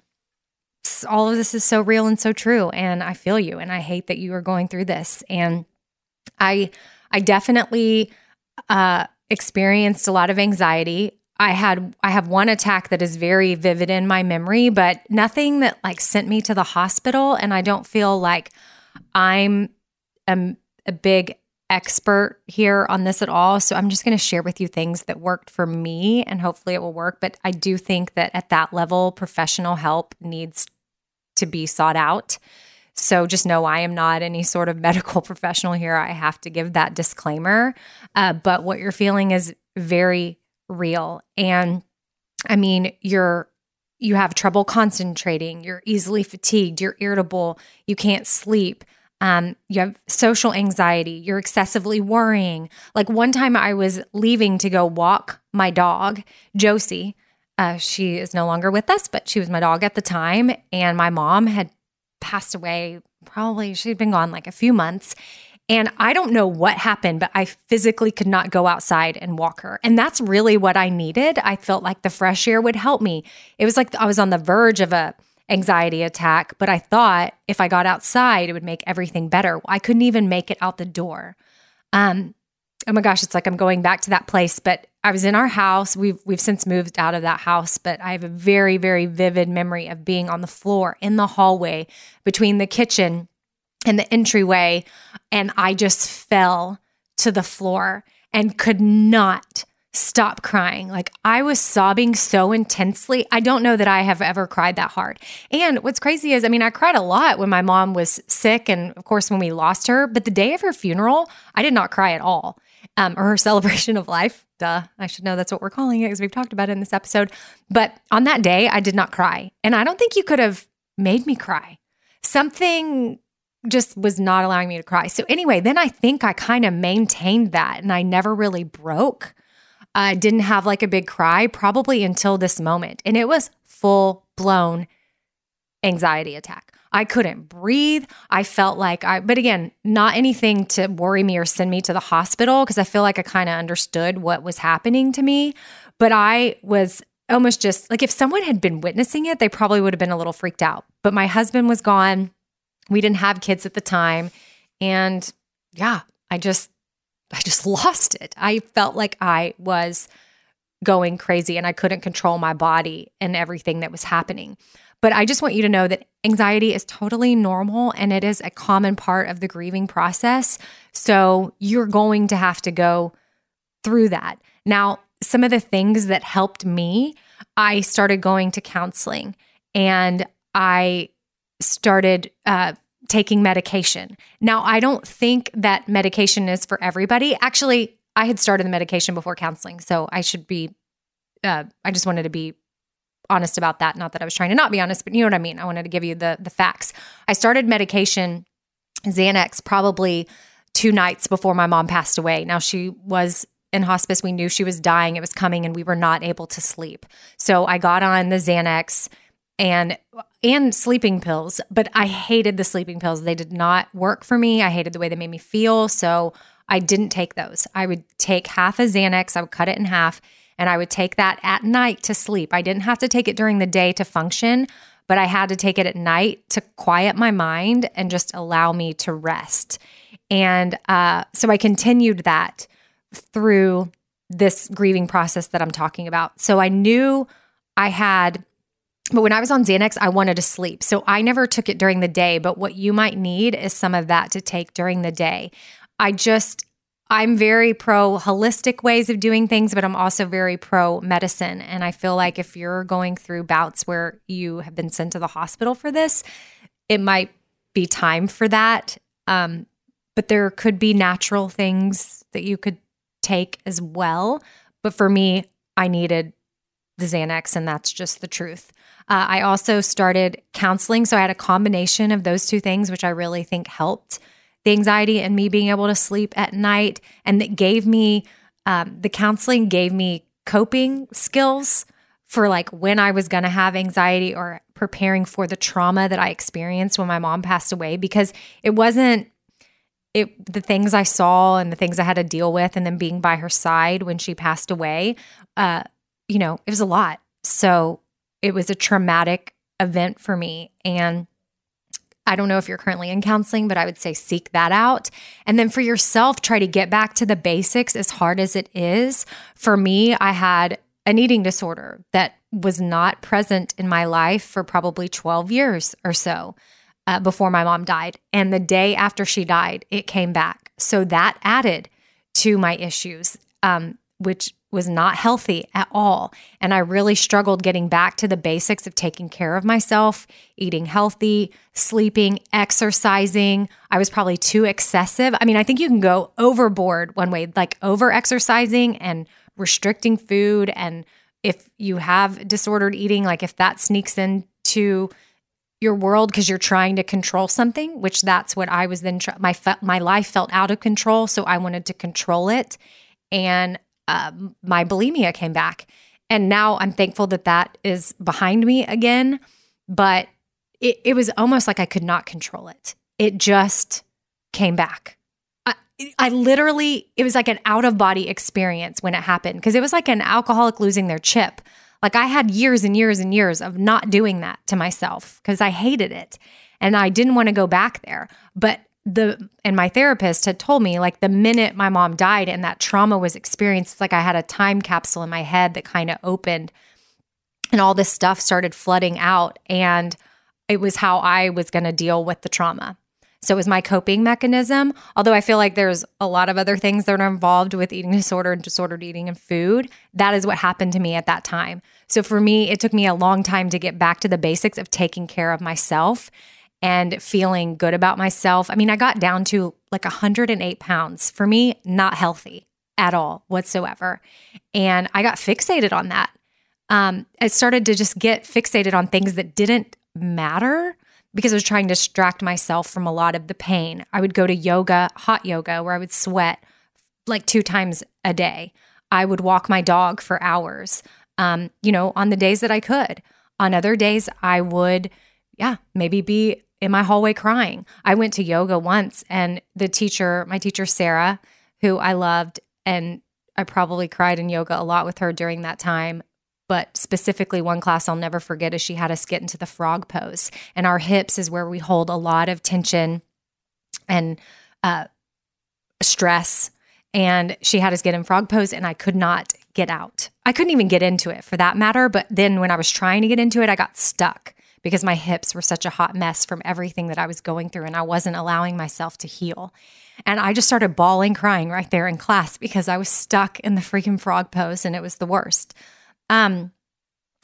all of this is so real and so true. And I feel you. And I hate that you are going through this. And I, I definitely, uh, experienced a lot of anxiety I had I have one attack that is very vivid in my memory, but nothing that like sent me to the hospital and I don't feel like I'm a, a big expert here on this at all. So I'm just going to share with you things that worked for me and hopefully it will work, but I do think that at that level professional help needs to be sought out. So just know I am not any sort of medical professional here. I have to give that disclaimer. Uh, but what you're feeling is very real. And I mean, you're you have trouble concentrating, you're easily fatigued, you're irritable, you can't sleep. Um, you have social anxiety, you're excessively worrying. Like one time I was leaving to go walk my dog, Josie. Uh, she is no longer with us, but she was my dog at the time. And my mom had passed away, probably, she'd been gone like a few months. And I don't know what happened, but I physically could not go outside and walk her. And that's really what I needed. I felt like the fresh air would help me. It was like I was on the verge of a anxiety attack, but I thought if I got outside, it would make everything better. I couldn't even make it out the door. Um, oh my gosh, it's like I'm going back to that place. But I was in our house. We've we've since moved out of that house, but I have a very, very vivid memory of being on the floor in the hallway between the kitchen and the entryway and I just fell to the floor and could not stop crying. Like I was sobbing so intensely. I don't know that I have ever cried that hard. And what's crazy is, I mean, I cried a lot when my mom was sick and, of course, when we lost her. But the day of her funeral, I did not cry at all. Um, or her celebration of life. Duh. I should know that's what we're calling it because we've talked about it in this episode. But on that day, I did not cry. And I don't think you could have made me cry. Something just was not allowing me to cry. So, anyway, then I think I kind of maintained that and I never really broke. I didn't have like a big cry probably until this moment. And it was full blown anxiety attack. I couldn't breathe. I felt like I, but again, not anything to worry me or send me to the hospital because I feel like I kind of understood what was happening to me. But I was almost just like if someone had been witnessing it, they probably would have been a little freaked out. But my husband was gone. We didn't have kids at the time. And yeah, I just, I just lost it. I felt like I was going crazy and I couldn't control my body and everything that was happening. But I just want you to know that anxiety is totally normal and it is a common part of the grieving process. So you're going to have to go through that. Now, some of the things that helped me, I started going to counseling and I started uh, taking medication. Now, I don't think that medication is for everybody. Actually, I had started the medication before counseling, so I should be. Uh, I just wanted to be honest about that. Not that I was trying to not be honest, but you know what I mean. I wanted to give you the the facts. I started medication, Xanax, probably two nights before my mom passed away. Now she was in hospice. We knew she was dying. It was coming, and we were not able to sleep. So I got on the Xanax and and sleeping pills, but I hated the sleeping pills. They did not work for me. I hated the way they made me feel, so I didn't take those. I would take half a Xanax, I would cut it in half, and I would take that at night to sleep. I didn't have to take it during the day to function, but I had to take it at night to quiet my mind and just allow me to rest. And uh, so I continued that through this grieving process that I'm talking about. So I knew I had but when I was on Xanax, I wanted to sleep. So I never took it during the day. But what you might need is some of that to take during the day. I just, I'm very pro holistic ways of doing things, but I'm also very pro medicine. And I feel like if you're going through bouts where you have been sent to the hospital for this, it might be time for that. Um, but there could be natural things that you could take as well. But for me, I needed the Xanax, and that's just the truth. Uh, I also started counseling. So I had a combination of those two things, which I really think helped the anxiety and me being able to sleep at night. And that gave me, um, the counseling gave me coping skills for like when I was going to have anxiety or preparing for the trauma that I experienced when my mom passed away because it wasn't it the things I saw and the things I had to deal with and then being by her side when she passed away uh you know it was a lot so it was a traumatic event for me and I don't know if you're currently in counseling, but I would say seek that out. And then for yourself, try to get back to the basics as hard as it is. For me, I had an eating disorder that was not present in my life for probably 12 years or so uh, before my mom died. And the day after she died, it came back. So that added to my issues, um, which was not healthy at all. And I really struggled getting back to the basics of taking care of myself, eating healthy, sleeping, exercising. I was probably too excessive. I mean, I think you can go overboard one way, like over exercising and restricting food. And if you have disordered eating, like if that sneaks into your world because you're trying to control something, which that's what I was then. Try- my fe- my life felt out of control, so I wanted to control it, and uh, my bulimia came back. And now I'm thankful that that is behind me again. But it, it was almost like I could not control it. It just came back. I, I literally, it was like an out of body experience when it happened because it was like an alcoholic losing their chip. Like I had years and years and years of not doing that to myself because I hated it and I didn't want to go back there. But the and my therapist had told me like the minute my mom died and that trauma was experienced like i had a time capsule in my head that kind of opened and all this stuff started flooding out and it was how i was going to deal with the trauma. So it was my coping mechanism although i feel like there's a lot of other things that are involved with eating disorder and disordered eating and food. That is what happened to me at that time. So for me it took me a long time to get back to the basics of taking care of myself and feeling good about myself. I mean, I got down to like 108 pounds. For me, not healthy at all whatsoever. And I got fixated on that. Um, I started to just get fixated on things that didn't matter because I was trying to distract myself from a lot of the pain. I would go to yoga, hot yoga, where I would sweat like two times a day. I would walk my dog for hours, um, you know, on the days that I could. On other days, I would, yeah, maybe be in my hallway crying. I went to yoga once and the teacher, my teacher Sarah, who I loved and I probably cried in yoga a lot with her during that time. But specifically, one class I'll never forget is she had us get into the frog pose. And our hips is where we hold a lot of tension and uh, stress. And she had us get in frog pose, and I could not get out. I couldn't even get into it for that matter. But then when I was trying to get into it, I got stuck because my hips were such a hot mess from everything that I was going through and I wasn't allowing myself to heal. And I just started bawling, crying right there in class because I was stuck in the freaking frog pose and it was the worst. Um,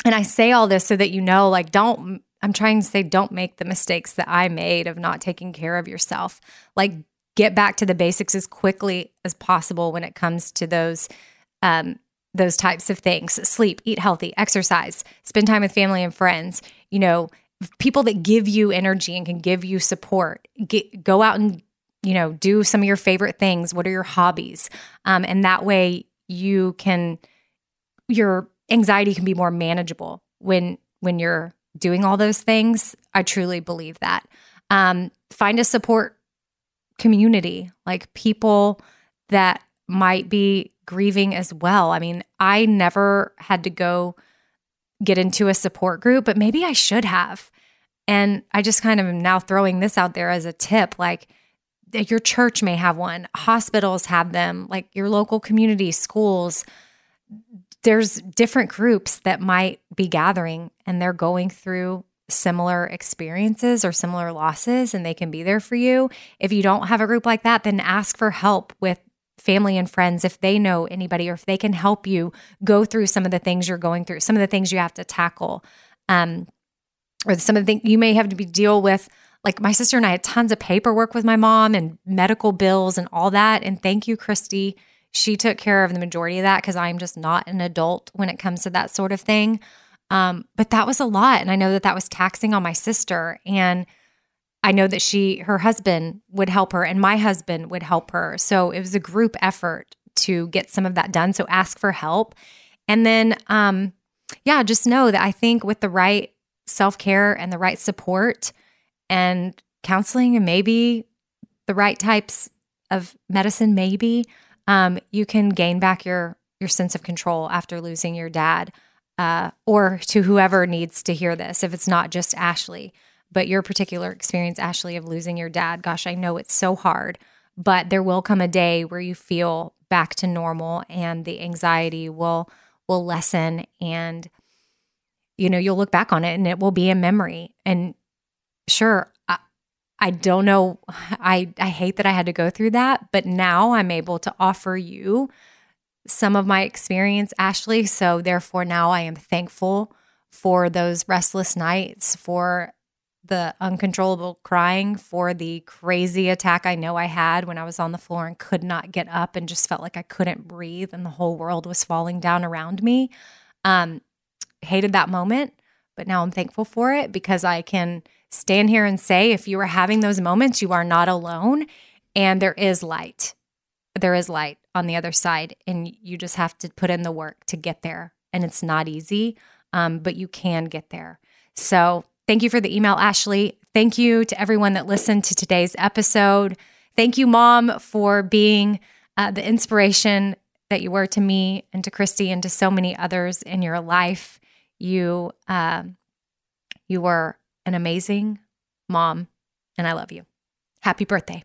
and I say all this so that you know, like, don't, I'm trying to say, don't make the mistakes that I made of not taking care of yourself. Like, get back to the basics as quickly as possible when it comes to those um, those types of things sleep, eat healthy, exercise, spend time with family and friends, you know, people that give you energy and can give you support. Get, go out and, you know, do some of your favorite things. What are your hobbies? Um, and that way you can, your anxiety can be more manageable when, when you're doing all those things. I truly believe that. Um, find a support community, like people that might be grieving as well. I mean, I never had to go get into a support group, but maybe I should have. And I just kind of am now throwing this out there as a tip like your church may have one, hospitals have them, like your local community, schools. There's different groups that might be gathering and they're going through similar experiences or similar losses and they can be there for you. If you don't have a group like that, then ask for help with family and friends if they know anybody or if they can help you go through some of the things you're going through, some of the things you have to tackle, um, or some of the things you may have to be deal with. Like my sister and I had tons of paperwork with my mom and medical bills and all that. And thank you, Christy. She took care of the majority of that because I'm just not an adult when it comes to that sort of thing. Um, but that was a lot. And I know that that was taxing on my sister. And I know that she, her husband would help her and my husband would help her. So it was a group effort to get some of that done. So ask for help. And then, um, yeah, just know that I think with the right self care and the right support and counseling and maybe the right types of medicine, maybe um, you can gain back your your sense of control after losing your dad uh, or to whoever needs to hear this, if it's not just Ashley, but your particular experience, Ashley, of losing your dad. Gosh, I know it's so hard, but there will come a day where you feel back to normal and the anxiety will will lessen and you know you'll look back on it and it will be a memory and sure I, I don't know I I hate that I had to go through that but now I'm able to offer you some of my experience, Ashley. So, therefore, now I am thankful for those restless nights, for the uncontrollable crying, for the crazy attack I know I had when I was on the floor and could not get up and just felt like I couldn't breathe and the whole world was falling down around me. Um, hated that moment, but now I'm thankful for it because I can stand here and say if you are having those moments, you are not alone and there is light. There is light on the other side and you just have to put in the work to get there and it's not easy um, but you can get there so thank you for the email ashley. Thank you to everyone that listened to today's episode. Thank you mom for being uh, the inspiration that you were to me and to christy and to so many others in your life. You uh, you were an amazing mom and i love you. Happy birthday.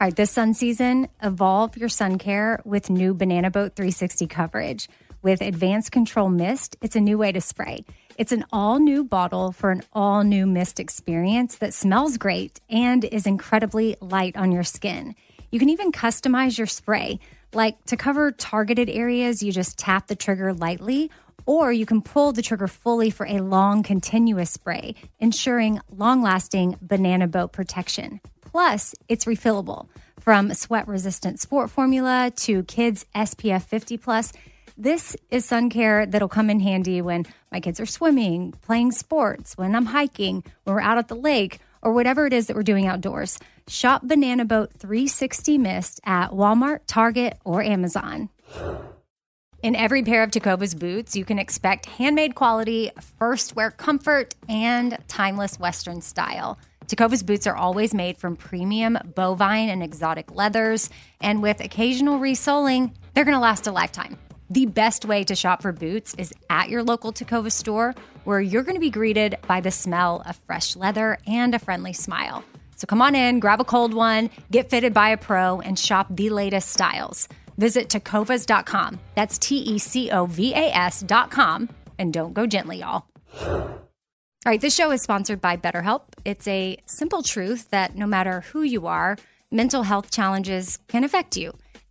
All right, this sun season, evolve your sun care with new Banana Boat 360 coverage. With advanced control mist, it's a new way to spray. It's an all new bottle for an all new mist experience that smells great and is incredibly light on your skin. You can even customize your spray. Like to cover targeted areas, you just tap the trigger lightly, or you can pull the trigger fully for a long, continuous spray, ensuring long lasting banana boat protection. Plus, it's refillable. From sweat resistant sport formula to kids SPF 50 plus, this is sun care that'll come in handy when my kids are swimming, playing sports, when I'm hiking, when we're out at the lake, or whatever it is that we're doing outdoors. Shop Banana Boat 360 Mist at Walmart, Target, or Amazon. In every pair of Tecovas boots, you can expect handmade quality, first wear comfort, and timeless Western style. Tecovas boots are always made from premium bovine and exotic leathers, and with occasional resoling, they're going to last a lifetime. The best way to shop for boots is at your local Tecovas store, where you're going to be greeted by the smell of fresh leather and a friendly smile. So come on in, grab a cold one, get fitted by a pro, and shop the latest styles. Visit tecovas.com. That's T E C O V A S.com. And don't go gently, y'all. All right, this show is sponsored by BetterHelp. It's a simple truth that no matter who you are, mental health challenges can affect you,